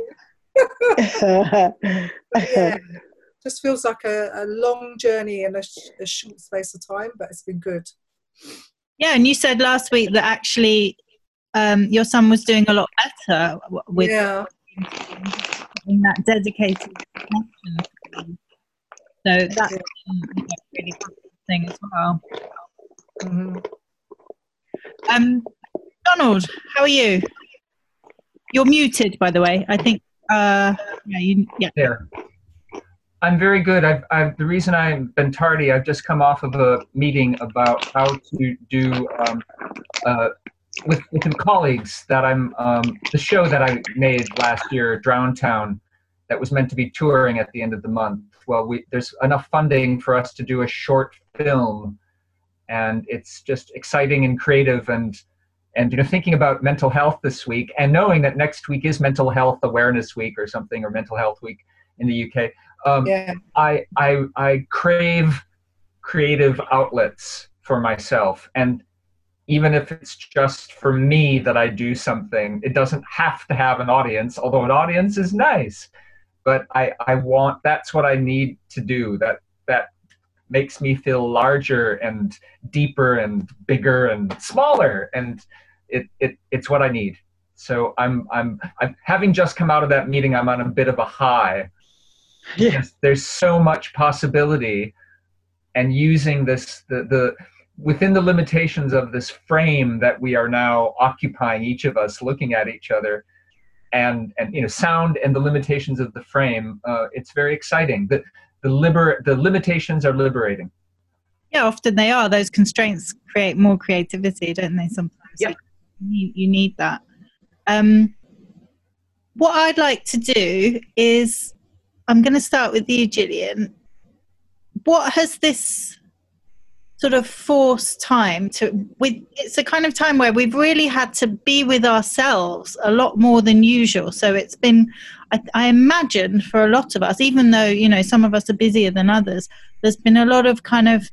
With you. yeah, just feels like a, a long journey in a, sh- a short space of time, but it's been good. Yeah, and you said last week that actually um, your son was doing a lot better with yeah, in that dedicated connection. So that's a really thing as well. Mhm. Um, Donald, how are you? You're muted, by the way. I think. Uh, yeah, you. Yeah. there. I'm very good. I've, I've, the reason I've been tardy, I've just come off of a meeting about how to do um, uh, with, with some colleagues that I'm um, the show that I made last year, Drown Town, that was meant to be touring at the end of the month. Well, we, there's enough funding for us to do a short film, and it's just exciting and creative and and you know thinking about mental health this week and knowing that next week is mental health awareness week or something or mental health week in the UK. Um, yeah, I, I I crave creative outlets for myself, and even if it's just for me that I do something, it doesn't have to have an audience. Although an audience is nice, but I I want that's what I need to do. That that makes me feel larger and deeper and bigger and smaller, and it, it it's what I need. So I'm I'm I'm having just come out of that meeting. I'm on a bit of a high yes there's so much possibility and using this the, the within the limitations of this frame that we are now occupying each of us looking at each other and and you know sound and the limitations of the frame uh, it's very exciting the the liber the limitations are liberating Yeah, often they are. Those constraints create more creativity, don't they? Sometimes. Yeah. You need, you need that. Um, what I'd like to do is, I'm going to start with you, Gillian. What has this sort of forced time to? With it's a kind of time where we've really had to be with ourselves a lot more than usual. So it's been I, I imagine for a lot of us, even though you know some of us are busier than others, there's been a lot of kind of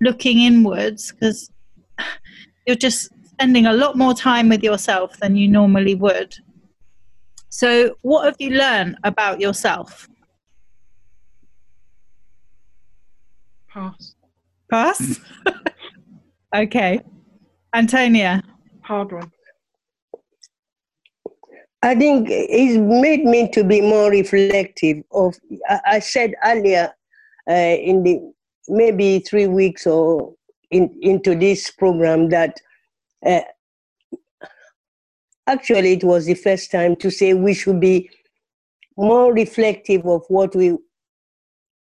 looking inwards because *sighs* you're just spending a lot more time with yourself than you normally would. So, what have you learned about yourself? Pass. Pass. *laughs* okay, Antonia. Hard one. I think it's made me to be more reflective of. I I said earlier uh, in the maybe three weeks or in, into this program that uh, actually it was the first time to say we should be more reflective of what we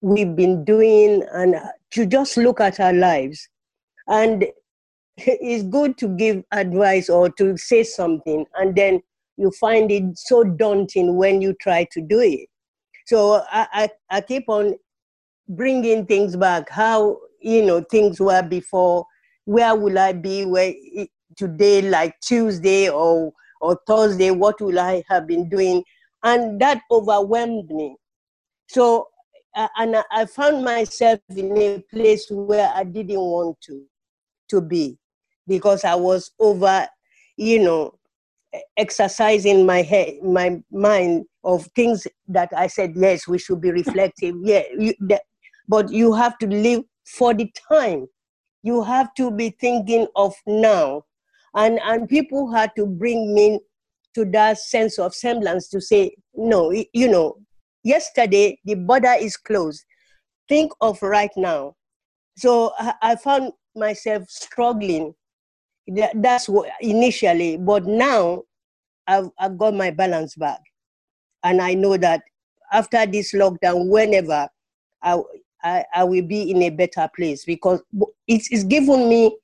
we've been doing and to just look at our lives. And it's good to give advice or to say something and then you find it so daunting when you try to do it. So i, I, I keep on bringing things back how you know things were before. Where will i be where today like tuesday or or thursday? What will i have been doing? And that overwhelmed me. So uh, and I, I found myself in a place where i didn't want to to be because i was over you know exercising my head my mind of things that i said yes we should be *laughs* reflective. Yeah you, that, but you have to live for the time. You have to be thinking of now. And and people had to bring me to that sense of semblance to say no you know yesterday the border is closed. Think of right now. So i, found myself struggling. That's what initially but now I've, I've got my balance back. And i know that after this lockdown whenever I, I, I will be in a better place because it's, it's given me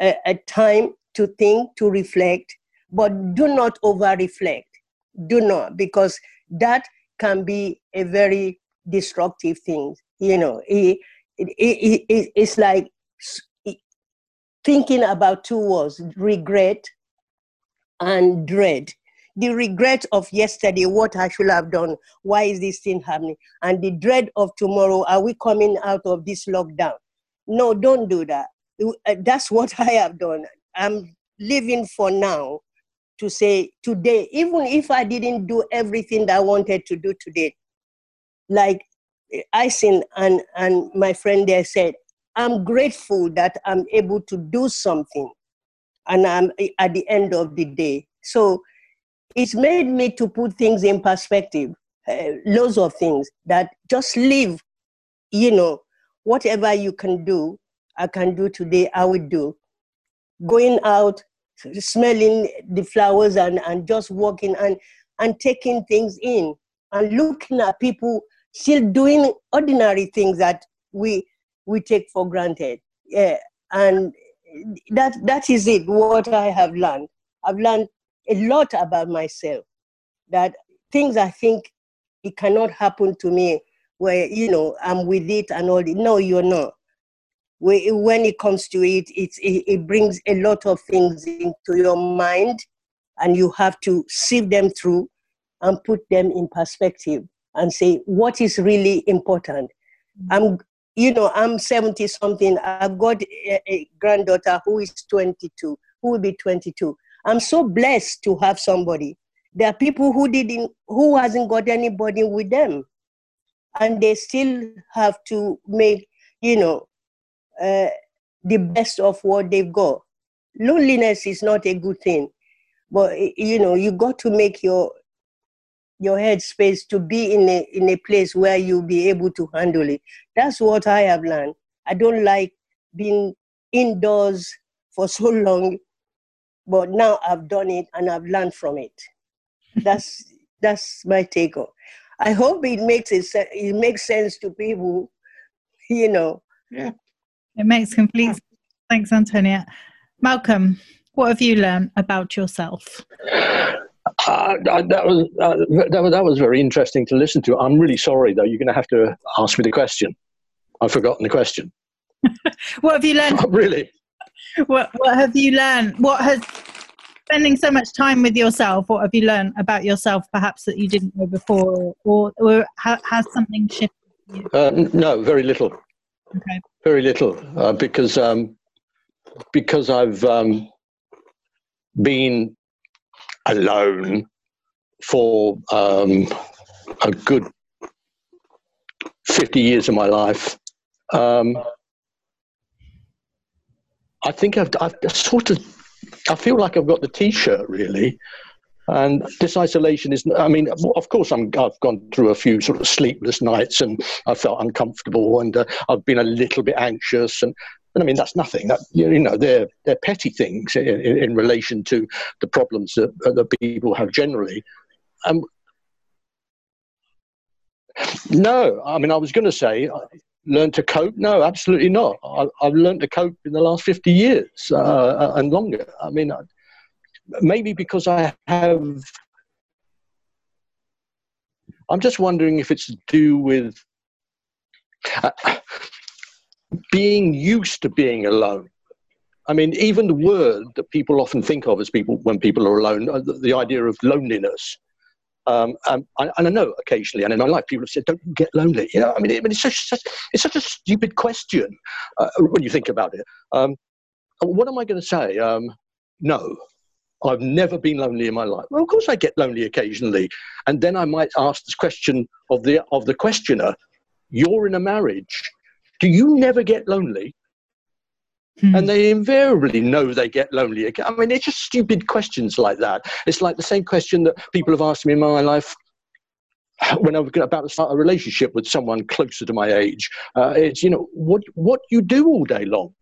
a, a time to think, to reflect, but do not over reflect. Do not, because that can be a very destructive thing. You know, it, it, it, it it's like thinking about two words regret and dread the regret of yesterday, what I should have done, why is this thing happening, and the dread of tomorrow, are we coming out of this lockdown? No, don't do that. Uh, that's *laughs* what I have done. I'm living for now to say today, even if I didn't do everything that I wanted to do today, like Isin and, and my friend there said, I'm grateful that I'm able to do something and I'm at the end of the day. So it's made me to put things in perspective, uh, loads of things that just live, you know, whatever you can do, I can do today, I will do. Going out, smelling the flowers and, and just walking and, and taking things in and looking at people still doing ordinary things that we we take for granted. Yeah. And that that is it, what I have learned. I've learned a lot about myself that things I think it cannot happen to me where, you know, I'm with it and all. No, you're not. When it comes to it, it, it brings a lot of things into your mind and you have to sieve them through and put them in perspective and say what is really important. Mm. I'm, you know, I'm 70 something. I've got a, a granddaughter who is 22, who will be 22. I'm so blessed to have somebody. There are people who didn't, who hasn't got anybody with them, and they still have to make, you know, the best of what they've got. Loneliness is not a good thing, but you know, you got to make your your head space to be in a in a place where you'll be able to handle it. That's what I have learned. I don't like being indoors for so long but now I've done it and I've learned from it. That's *laughs* that's my take on. I hope it makes it it makes sense to people, *laughs* you know. Yeah, it makes complete. sense. Thanks, Antonia. Malcolm, what have you learned about yourself? Uh, that was uh, that was that was very interesting to listen to. I'm really sorry though. You're going to have to ask me the question. I've forgotten the question. *laughs* what have you learned? *laughs* really? what what have you learned? What has spending so much time with yourself, what have you learned about yourself, perhaps that you didn't know before, or, or has something shifted? for you? Uh, no, very little. Okay. Very little, uh, because um, because I've um, been alone for um, a good fifty years of my life. Um, I think I've, I've sort of, I feel like I've got the T-shirt really, and this isolation is. I mean, of course, I'm. I've gone through a few sort of sleepless nights, and I felt uncomfortable, and uh, I've been a little bit anxious, and. And I mean that's nothing. That you know they're they're petty things in, in, relation to the problems that, that people have generally. Um, no, I mean I was going to say learn to cope? No, absolutely not. I, I've learned to cope in the last 50 years uh, and longer. I mean, I, maybe because I have. I'm just wondering if it's to do with uh, being used to being alone. I mean, even the word that people often think of as people when people are alone, uh, the, the idea of loneliness. Um, and, and I know occasionally, and in my life, people have said, "Don't get lonely?" You know, I mean, it, it's such, such it's such a stupid question uh, when you think about it. Um, what am I going to say? Um, no, I've never been lonely in my life. Well, of course, I get lonely occasionally, and then I might ask this question of the of the questioner: You're in a marriage. Do you never get lonely? Hmm. and they invariably know they get lonely again. I mean, it's just stupid questions like that. It's like the same question that people have asked me in my life when I was about to start a relationship with someone closer to my age. Uh, it's you know what what you do all day long.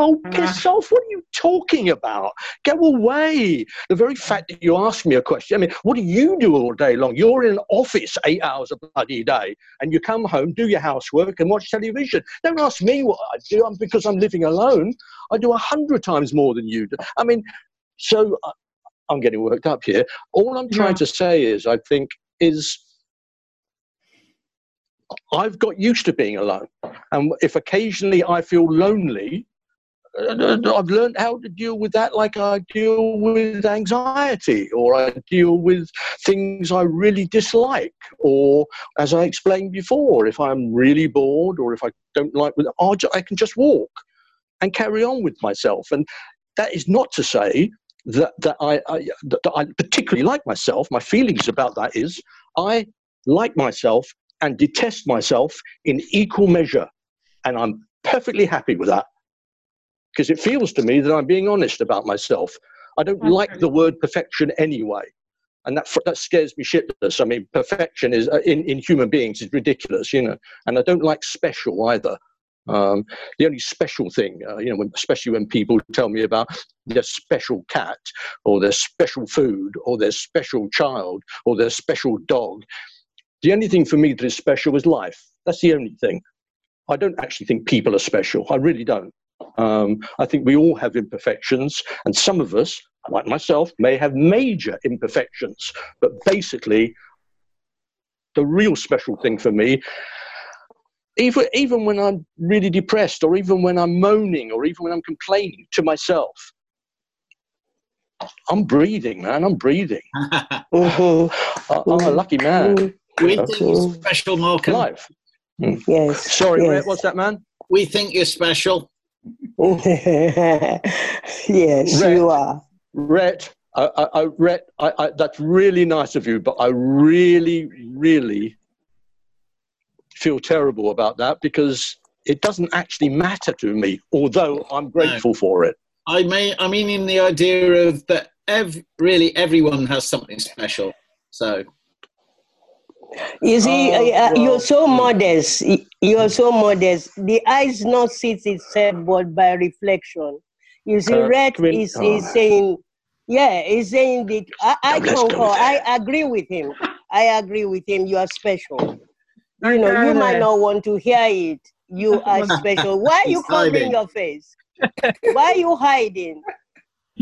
Oh, piss off! What are you talking about? Go away! The very fact that you ask me a question. I mean, what do you do all day long? You're in an office eight hours a bloody day, and you come home, do your housework, and watch television. Don't ask me what I do I'm, because I'm living alone. I do a hundred times more than you do. I mean, so uh, I'm getting worked up here. All I'm trying Yeah. to say is, I think, is I've got used to being alone, and if occasionally I feel lonely, I've learned how to deal with that, like I deal with anxiety, or I deal with things I really dislike, or as I explained before, if I'm really bored or if I don't like, I can just walk and carry on with myself. And that is not to say that that I, I that I particularly like myself. My feelings about that is I like myself and detest myself in equal measure, and I'm perfectly happy with that because it feels to me that I'm being honest about myself. I don't like the word perfection anyway. And that, that scares me shitless. I mean, perfection is uh, in, in human beings is ridiculous, you know. And I don't like special either. Um, the only special thing, uh, you know, when, especially when people tell me about their special cat or their special food or their special child or their special dog, the only thing for me that is special is life. That's the only thing. I don't actually think people are special. I really don't. Um, I think we all have imperfections, and some of us, like myself, may have major imperfections. But basically, the real special thing for me, even, even when I'm really depressed, or even when I'm moaning, or even when I'm complaining to myself, I'm breathing, man. I'm breathing. I- *laughs* I'm a lucky man. Mm, we think you're special, Malcolm. Life. Yes. Sorry, yes. Rhett, what's that, man? We think you're special. Yes, Rhett. you are. Rhett, I, I, I, Rhett, I, I, that's really nice of you, but I really, really feel terrible about that because it doesn't actually matter to me, although I'm grateful for it. I may. I mean, in the idea of that, ev- really everyone has something special. So You see, Oh, uh, uh, well, you're so hmm. modest. You're so modest. The eyes not sees itself, but by reflection. You see, Uh, Red come is, Oh. is saying, yeah, he's saying that I, I No, let's go concur. I agree with him. I agree with him. You are special. You know, you might not want to hear it. You *laughs* are special. Why are you covering hiding. your face? Why are you hiding?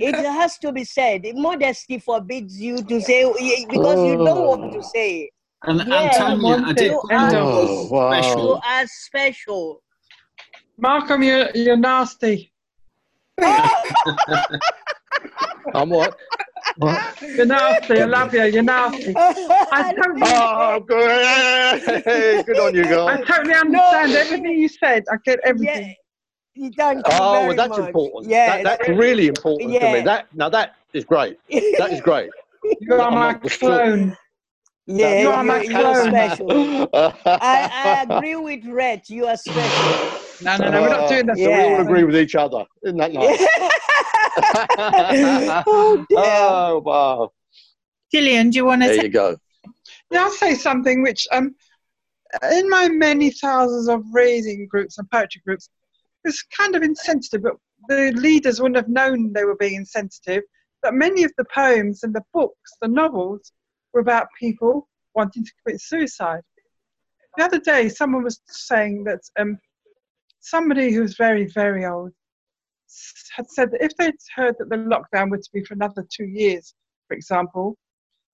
It has to be said. Modesty forbids you to say because you don't want to Oh. say it. And, Yeah, and Tanya, I want did it. put down Oh, was oh, wow. special. You are special. Malcolm, you're, you're nasty. *laughs* I'm what? You're nasty. I love you. You're nasty. I *laughs* totally, Oh, good. Good on you guys. I totally understand everything you said. I get yeah, everything. thank you Oh, very well, that's much. important. Yeah, That, that's really important to me. That now that is great. That is great. *laughs* You are my I'm sure. clone. Yeah, You are my you, are special. I, I *laughs* agree with Rhett. You are special. No, no, no. We're not doing that. So we all agree with each other. Isn't that nice? *laughs* oh, dear. oh wow! Gillian, do you want to There take you go. Yeah, I'll say something which, um, in my many thousands of reading groups and poetry groups, it's kind of insensitive, but the leaders wouldn't have known they were being insensitive. That many of the poems and the books, the novels, were about people wanting to commit suicide. The other day, someone was saying that um, somebody who was very, very old had said that if they'd heard that the lockdown was to be for another two years, for example,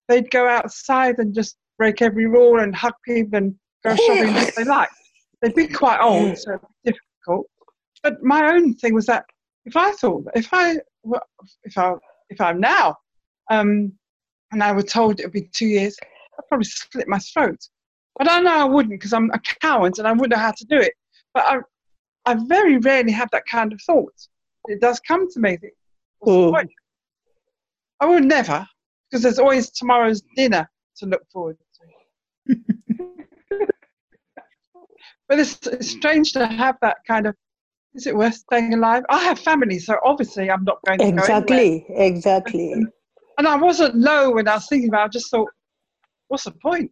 they'd go outside and just break every rule and hug people and go shopping if they liked. They'd be quite old, so it'd be difficult. But my own thing was that if I thought if I if I if I'm now, um, and I were told it would be two years, I'd probably slit my throat. But I know I wouldn't because I'm a coward and I wouldn't know how to do it. But I, I very rarely have that kind of thought. It does come to me. that, What's the point? I would never, because there's always tomorrow's dinner to look forward to. *laughs* but it's, it's strange to have that kind of. Is it worth staying alive? I have family, so obviously I'm not going to go anywhere. Exactly, exactly. *laughs* And I wasn't low when I was thinking about. it. I just thought, what's the point?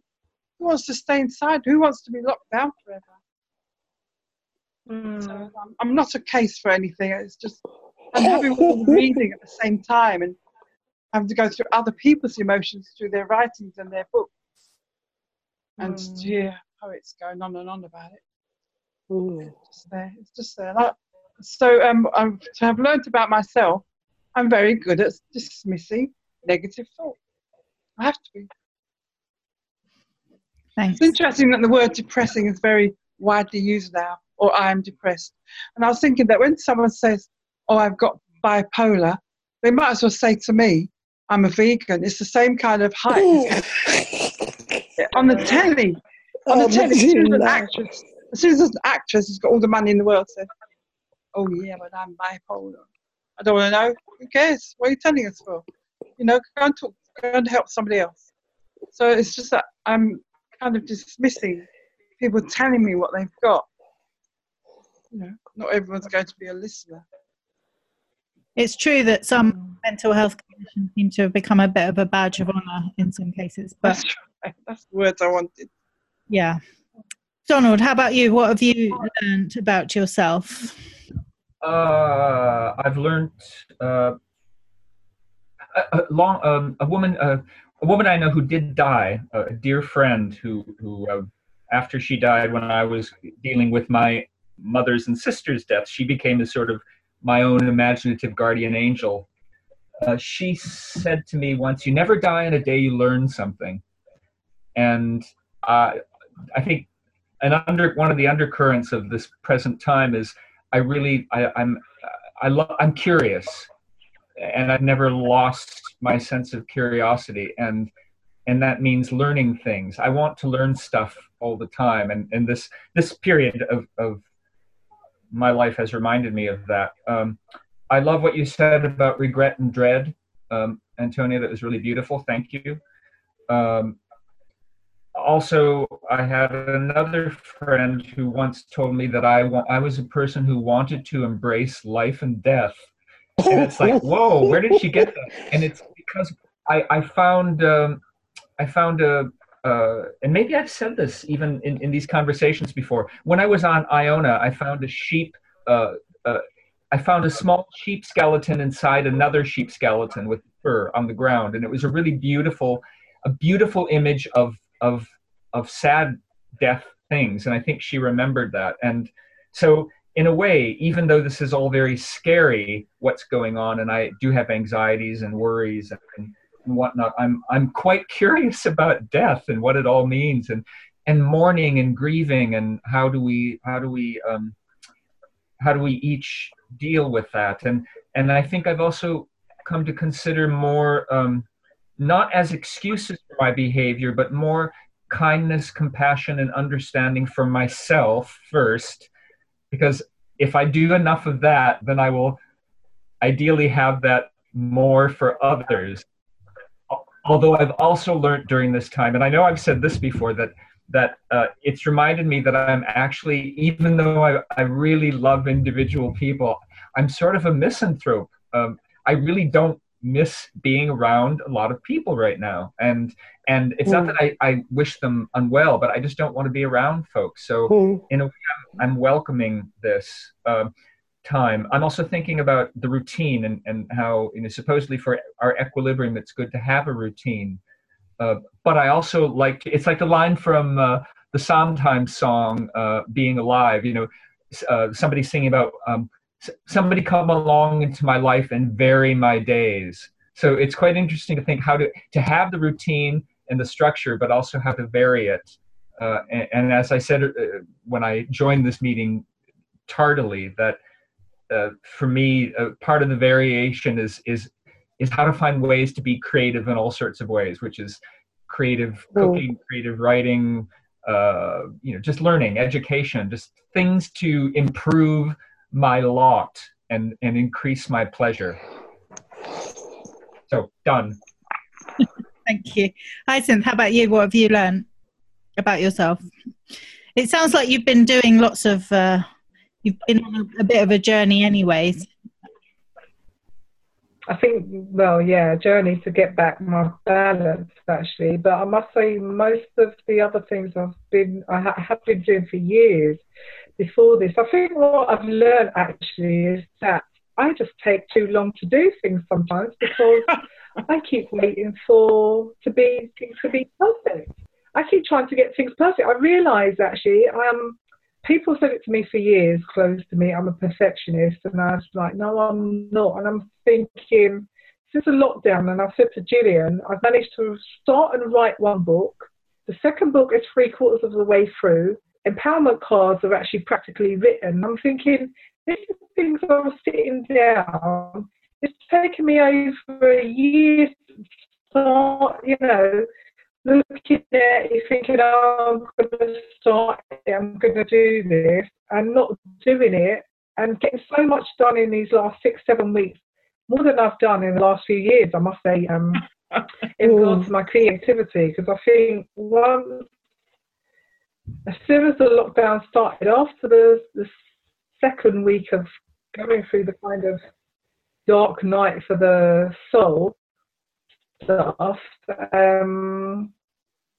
Who wants to stay inside? Who wants to be locked down forever? So I'm, I'm not a case for anything. It's just I'm having all the reading at the same time and having to go through other people's emotions through their writings and their books, and Mm. hear poets going on and on about it. Mm. It's just there. It's just there. So um, I've, to have learnt about myself, I'm very good at dismissing negative thought. I have to be. Thanks. It's interesting that the word depressing is very widely used now, or I am depressed. And I was thinking that when someone says, Oh, I've got bipolar, they might as well say to me, I'm a vegan. It's the same kind of hype. *laughs* on the telly, on the Oh, telly, as soon as an actress, as soon as an actress has got all the money in the world, says, Oh, yeah, but I'm bipolar. I don't want to know. Who cares? What are you telling us for? You know, go and talk, go and help somebody else. So it's just that I'm kind of dismissing people telling me what they've got. You know, not everyone's going to be a listener. It's true that some mental health conditions seem to have become a bit of a badge of honour in some cases, but That's right. That's the words I wanted. yeah. Donald, how about you? What have you learned about yourself? Uh, I've learned uh, a, long um, a woman uh, a woman I know who did die, a dear friend who who uh, after she died when I was dealing with my mother's and sister's death, she became a sort of my own imaginative guardian angel. Uh, she said to me once, "You never die in a day you learn something," and uh, I think an under one of the undercurrents of this present time is I really I, I'm I love I'm curious, and I've never lost my sense of curiosity, and and that means learning things. I want to learn stuff all the time, and and this this period of of my life has reminded me of that. Um, I love what you said about regret and dread, um, Antonia. That was really beautiful. Thank you. Um, also, I had another friend who once told me that I wa- I was a person who wanted to embrace life and death, and it's like, *laughs* whoa, where did she get that? And it's because I I found um, I found a uh, and maybe I've said this even in, in these conversations before. When I was on Iona, I found a sheep. Uh, uh, I found a small sheep skeleton inside another sheep skeleton with fur on the ground, and it was a really beautiful, a beautiful image of of of sad death things. And I think she remembered that. And so, in a way, even though this is all very scary, what's going on, and I do have anxieties and worries and, whatnot, I'm I'm quite curious *laughs* about death and what it all means, and and mourning and grieving, and how do we how do we um, how do we each deal with that? And and I think I've also come to consider more um, not as excuses for my behavior, but more kindness, compassion, and understanding for myself first. Because if I do enough of that, then I will ideally have that more for others. Although I've also learned during this time, and I know I've said this before, that that uh, it's reminded me that I'm actually, even though I, I really love individual people, I'm sort of a misanthrope. Um, I really don't miss being around a lot of people right now and and it's mm. not that I, I wish them unwell but i just don't want to be around folks so mm. in a way i'm, I'm welcoming this um, time i'm also thinking about the routine and, and how you know supposedly for our equilibrium it's good to have a routine uh, but i also like it's like the line from uh, the Sondheim song uh, being alive you know uh, somebody singing about um, somebody come along into my life and vary my days. So it's quite interesting to think how to to have the routine and the structure, but also how to vary it. Uh, and, and, as I said uh, when I joined this meeting tardily, that uh, for me, uh, part of the variation is is is how to find ways to be creative in all sorts of ways, which is creative cooking, creative writing, uh, you know, just learning, education, just things to improve my lot and, and increase my pleasure. So, done. *laughs* Thank you. Hyacinth, how about you? What have you learned about yourself? It sounds like you've been doing lots of, uh, you've been on a, a bit of a journey, anyways. I think, well, yeah, journey to get back my balance actually. But I must say, most of the other things I've been, I ha- have been doing for years before this. I think what I've learned actually is that I just take too long to do things sometimes because *laughs* I keep waiting for to be things to be perfect. I keep trying to get things perfect. I realise actually I'm people said it to me for years, close to me, I'm a perfectionist and I was like, No, I'm not and I'm thinking since the lockdown and I said to Gillian, I've managed to start and write one book. The second book is three quarters of the way through empowerment cards are actually practically written. I'm thinking, these things I was sitting down. It's taken me over a year to start, you know, looking at it, thinking, oh, I'm going to start it, I'm going to do this, and not doing it, and getting so much done in these last six, seven weeks, more than I've done in the last few years, I must say, um, *laughs* in regards to my creativity, because I think once as soon as the lockdown started, after the, the second week of going through the kind of dark night for the soul stuff, um,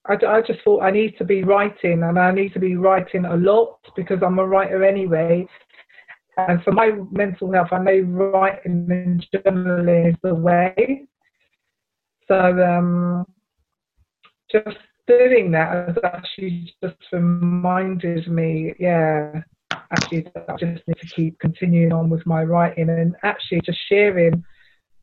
I, I just thought I need to be writing and I need to be writing a lot because I'm a writer anyway. And for my mental health, I know writing and journaling is the way. So um, just doing that has actually just reminded me, yeah, actually, I just need to keep continuing on with my writing and actually just sharing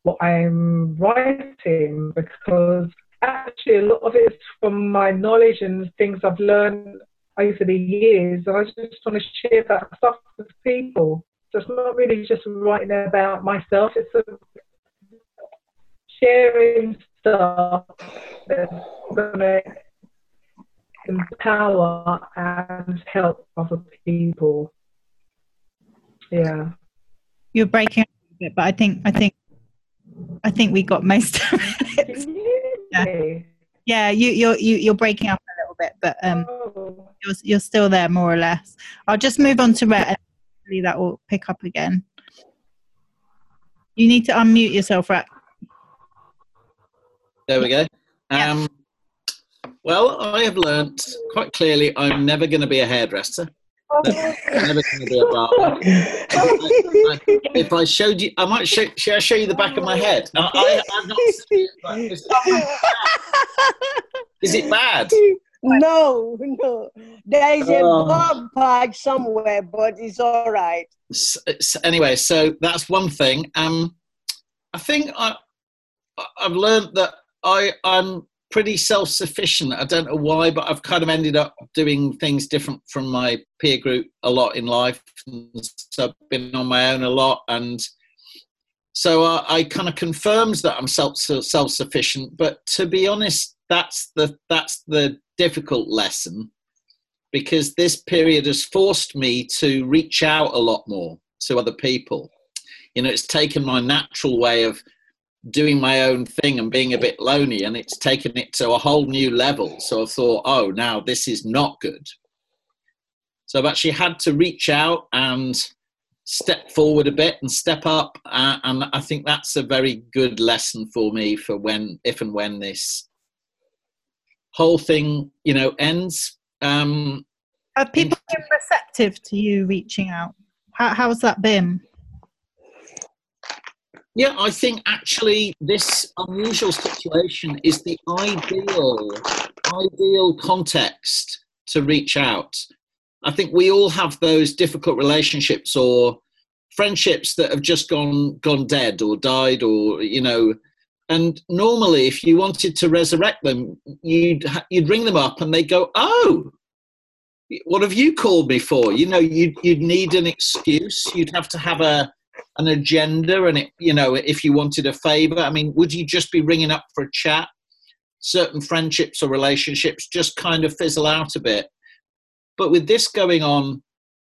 what I'm writing because actually a lot of it is from my knowledge and things I've learned over the years. And I just want to share that stuff with people. So it's not really just writing about myself, it's sharing stuff that's going to empower and help other people. Yeah. You're breaking up a little bit, but I think I think I think we got most of it. Yeah, yeah you, you're you, you're breaking up a little bit, but um, oh. you're you're still there more or less. I'll just move on to Rhett. Hopefully that will pick up again. You need to unmute yourself, Rhett. There we go. Um, well, I have learnt quite clearly I'm never going to be a hairdresser. never going to be a barber. If I, showed you, I might show. Should I show you the back of my head? I, have not. Is, is it bad? No, no. There is a oh. patch somewhere, but it's all right. So, so anyway, so that's one thing. Um, I think I, I've learned that I, I'm pretty self-sufficient. I don't know why, but I've kind of ended up doing things different from my peer group a lot in life. So I've been on my own a lot, and so uh, I kind of confirms that I'm self self sufficient. But to be honest, that's the that's the difficult lesson because this period has forced me to reach out a lot more to other people. You know, it's taken my natural way of doing my own thing and being a bit lonely and it's taken it to a whole new level. So i thought oh now this is not good. So i've actually had to reach out and step forward a bit and step up uh, and i think that's a very good lesson for me for when if and when this whole thing you know ends. Um have people been receptive to you reaching out? How, how's that been yeah, I think actually this unusual situation is the ideal ideal context to reach out. I think we all have those difficult relationships or friendships that have just gone gone dead or died or you know and normally if you wanted to resurrect them you'd you'd ring them up and they'd go oh what have you called me for you know you'd, you'd need an excuse you'd have to have a an agenda and it you know if you wanted a favor. I mean would you just be ringing up for a chat? Certain friendships or relationships just kind of fizzle out a bit. But with this going on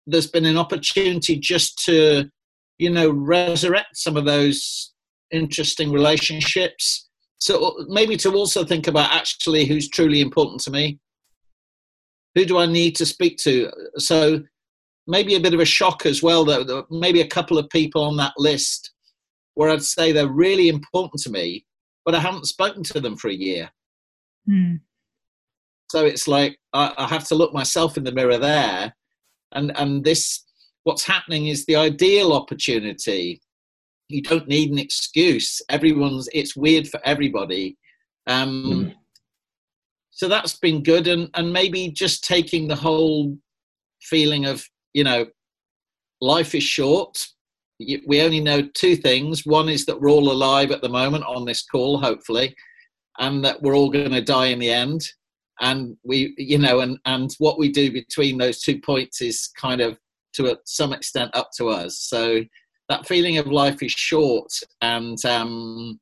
there's been an opportunity just to you know resurrect some of those interesting relationships. So maybe to also think about actually who's truly important to me. Who do i need to speak to? So maybe a bit of a shock as well that maybe a couple of people on that list where I'd say they're really important to me, but I haven't spoken to them for a year. Mm. So it's like I, I, have to look myself in the mirror there, and and this what's happening is the ideal opportunity. You don't need an excuse. Everyone's it's weird for everybody. Um, mm. So that's been good, and and maybe just taking the whole feeling of you know, life is short. We only know two things. One is that we're all alive at the moment on this call, hopefully, and that we're all going to die in the end. And we, you know, and, and what we do between those two points is kind of to a, some extent up to us. So that feeling of life is short and um,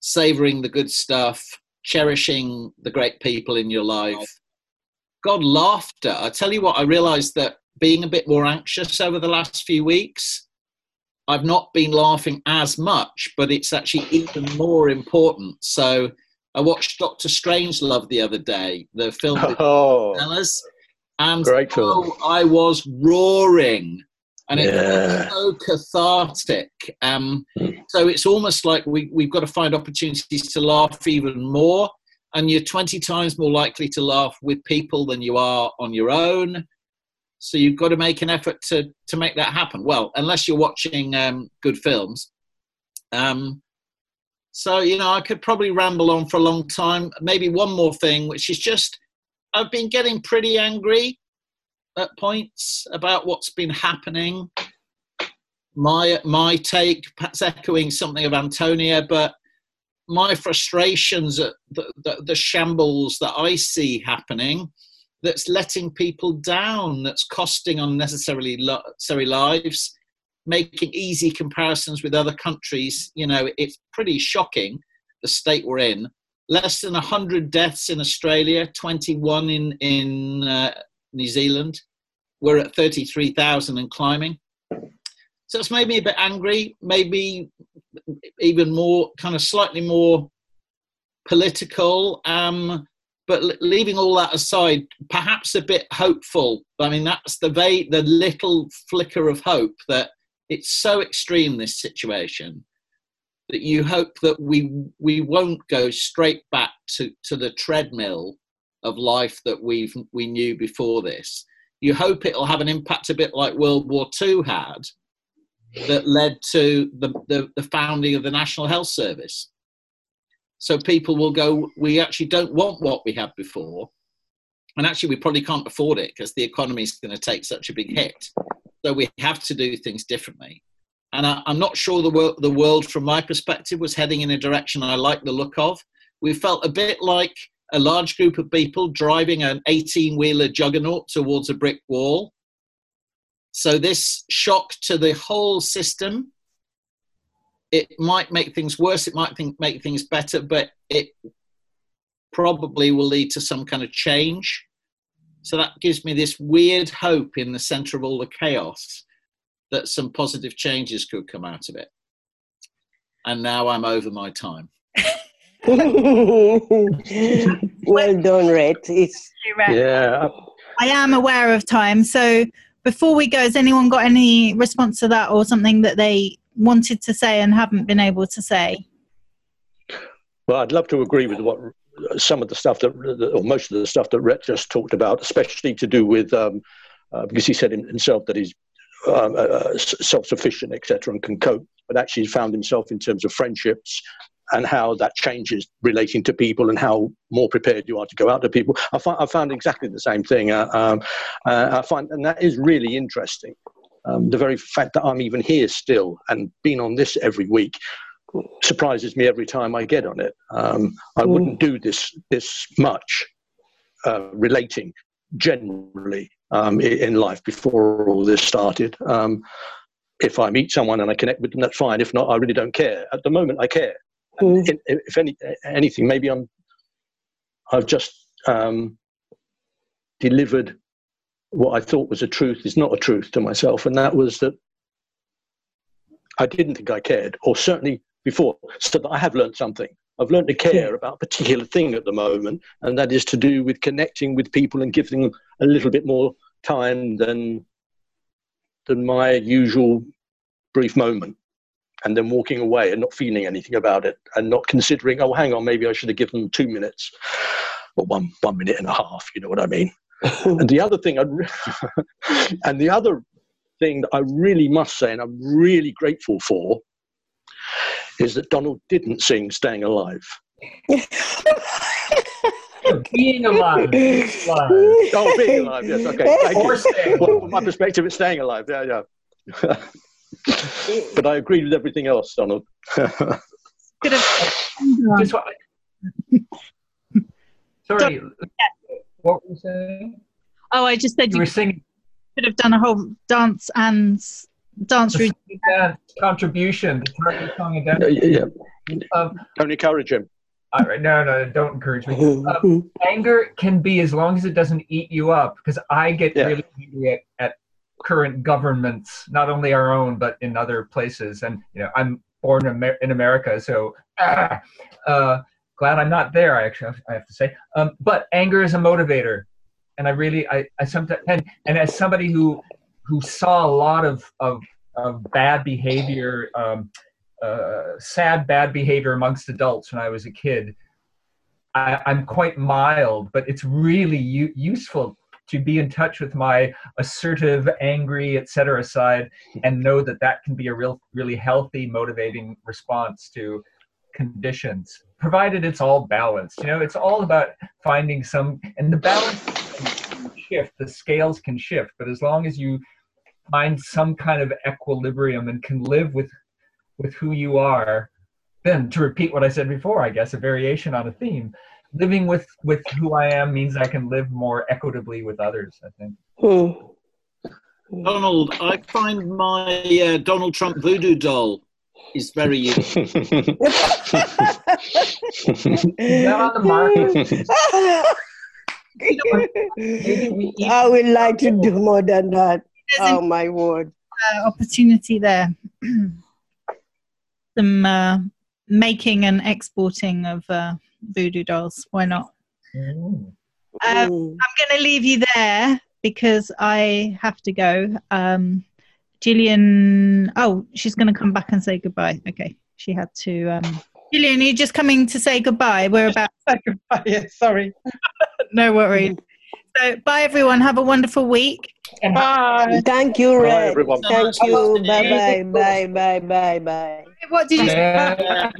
savoring the good stuff, cherishing the great people in your life. God, laughter. I tell you what, I realized that being a bit more anxious over the last few weeks. I've not been laughing as much, but it's actually even more important. So I watched Doctor Strangelove the other day, the film *laughs* oh, Ellis, and. Oh, I was roaring, and it yeah. was so cathartic. Um, so it's almost like we, we've got to find opportunities to laugh even more, and you're 20 times more likely to laugh with people than you are on your own. So you've got to make an effort to to make that happen. Well, unless you're watching um, good films. Um, so you know, I could probably ramble on for a long time. Maybe one more thing, which is just I've been getting pretty angry at points about what's been happening. My my take, perhaps echoing something of Antonia, but my frustrations at the, the, the shambles that I see happening that's letting people down, that's costing unnecessarily necessary lives, making easy comparisons with other countries. You know, it's pretty shocking the state we're in. Less than 100 deaths in Australia, 21 in, in uh, New Zealand. We're at 33,000 and climbing. So it's made me a bit angry, maybe even more, kind of slightly more political. Um, but leaving all that aside, perhaps a bit hopeful. I mean, that's the va- the little flicker of hope that it's so extreme this situation that you hope that we we won't go straight back to, to the treadmill of life that we've we knew before this. You hope it'll have an impact a bit like World War II had, that led to the, the, the founding of the National Health Service so people will go, we actually don't want what we had before. And actually, we probably can't afford it because the economy is going to take such a big hit. So we have to do things differently. And I, am not sure the, wor- the world, from my perspective, was heading in a direction I like the look of. We felt a bit like a large group of people driving an 18 wheeler juggernaut towards a brick wall. So, this shock to the whole system it might make things worse. It might think, make things better, but it probably will lead to some kind of change. So that gives me this weird hope in the center of all the chaos that some positive changes could come out of it. And now I'm over my time. *laughs* well done, Rhett. It's Yeah. I am aware of time. So before we go, has anyone got any response to that or something that they wanted to say and haven't been able to say? Well, I'd love to agree with what some of the stuff that, or most of the stuff that Rhett just talked about, especially to do with um, uh, because he said himself that he's um, uh, uh self-sufficient, etc., and can cope. But actually, found himself in terms of friendships and how that changes relating to people and how more prepared you are to go out to people. I, find, I found exactly the same thing. Uh, um, uh, I find, and that is really interesting. Um, the very fact that I'm even here still and being on this every week surprises me every time I get on it. Um, I wouldn't do this this much uh, relating generally um, in life before all this started. Um, if I meet someone and I connect with them, that's fine. If not, I really don't care. At the moment, I care. Mm. In- If any anything, maybe I'm I've just um, delivered what I thought was a truth is not a truth to myself, and that was that I didn't think I cared, or certainly before. So that I have learned something. I've learned to care about a particular thing at the moment, and that is to do with connecting with people and giving them a little bit more time than than my usual brief moment, and then walking away and not feeling anything about it, and not considering, oh, hang on, maybe I should have given them two minutes or one one minute and a half. You know what I mean? And the other thing, I'd re- *laughs* and the other thing that I really must say, and I'm really grateful for, is that Donald didn't sing "Staying Alive." *laughs* Being alive. being *laughs* alive. Oh, being alive, yes, okay, thank Or you. staying Well, from my perspective, it's staying alive. Yeah, yeah. but I agree with everything else, Donald. Could have Just what- were you saying? Oh, I just said You you were singing could have done a whole dance and dance routine. dance contribution. to target song and yeah, dance. yeah, yeah. Um, Don't encourage him. all right, no, no, don't encourage me. Um, *laughs* anger can be as long as it doesn't eat you up because i get Yeah. really angry at, at current governments not only our own but in other places and you know i'm born in, Amer- in america so ah, uh, glad i'm not there i actually I have to say um, but anger is a motivator and i really i, I sometimes and, and as somebody who who saw a lot of of, of bad behavior um, uh, sad bad behavior amongst adults when i was a kid I, I'm quite mild, but it's really u- useful to be in touch with my assertive, angry, etc. side, and know that that can be a real, really healthy, motivating response to conditions, provided it's all balanced. You know, it's all about finding some, and the balance can shift. The scales can shift, but as long as you find some kind of equilibrium and can live with with who you are then to repeat what I said before, I guess a variation on a theme. Living with with who I am means I can live more equitably with others. I think. Hmm. Donald, I find my uh, Donald Trump voodoo doll is very useful. Is that on the market? Maybe *laughs* we eat- I would like to do more than that. There's Oh my word. an opportunity there. *clears throat* Some uh, making and exporting of uh, voodoo dolls. Why not? Mm. Um, Mm. I'm going to leave you there because I have to go. Um, Gillian, oh, she's going to come back and say goodbye. Okay, she had to. Um, Gillian, are you just coming to say goodbye? We're about. *laughs* Goodbye. Yeah, sorry. *laughs* no worries. So, bye everyone. Have a wonderful week. Bye. Thank you, Bye, everyone. Thank you. Bye bye. Bye bye. Bye bye. What did you say? Yeah.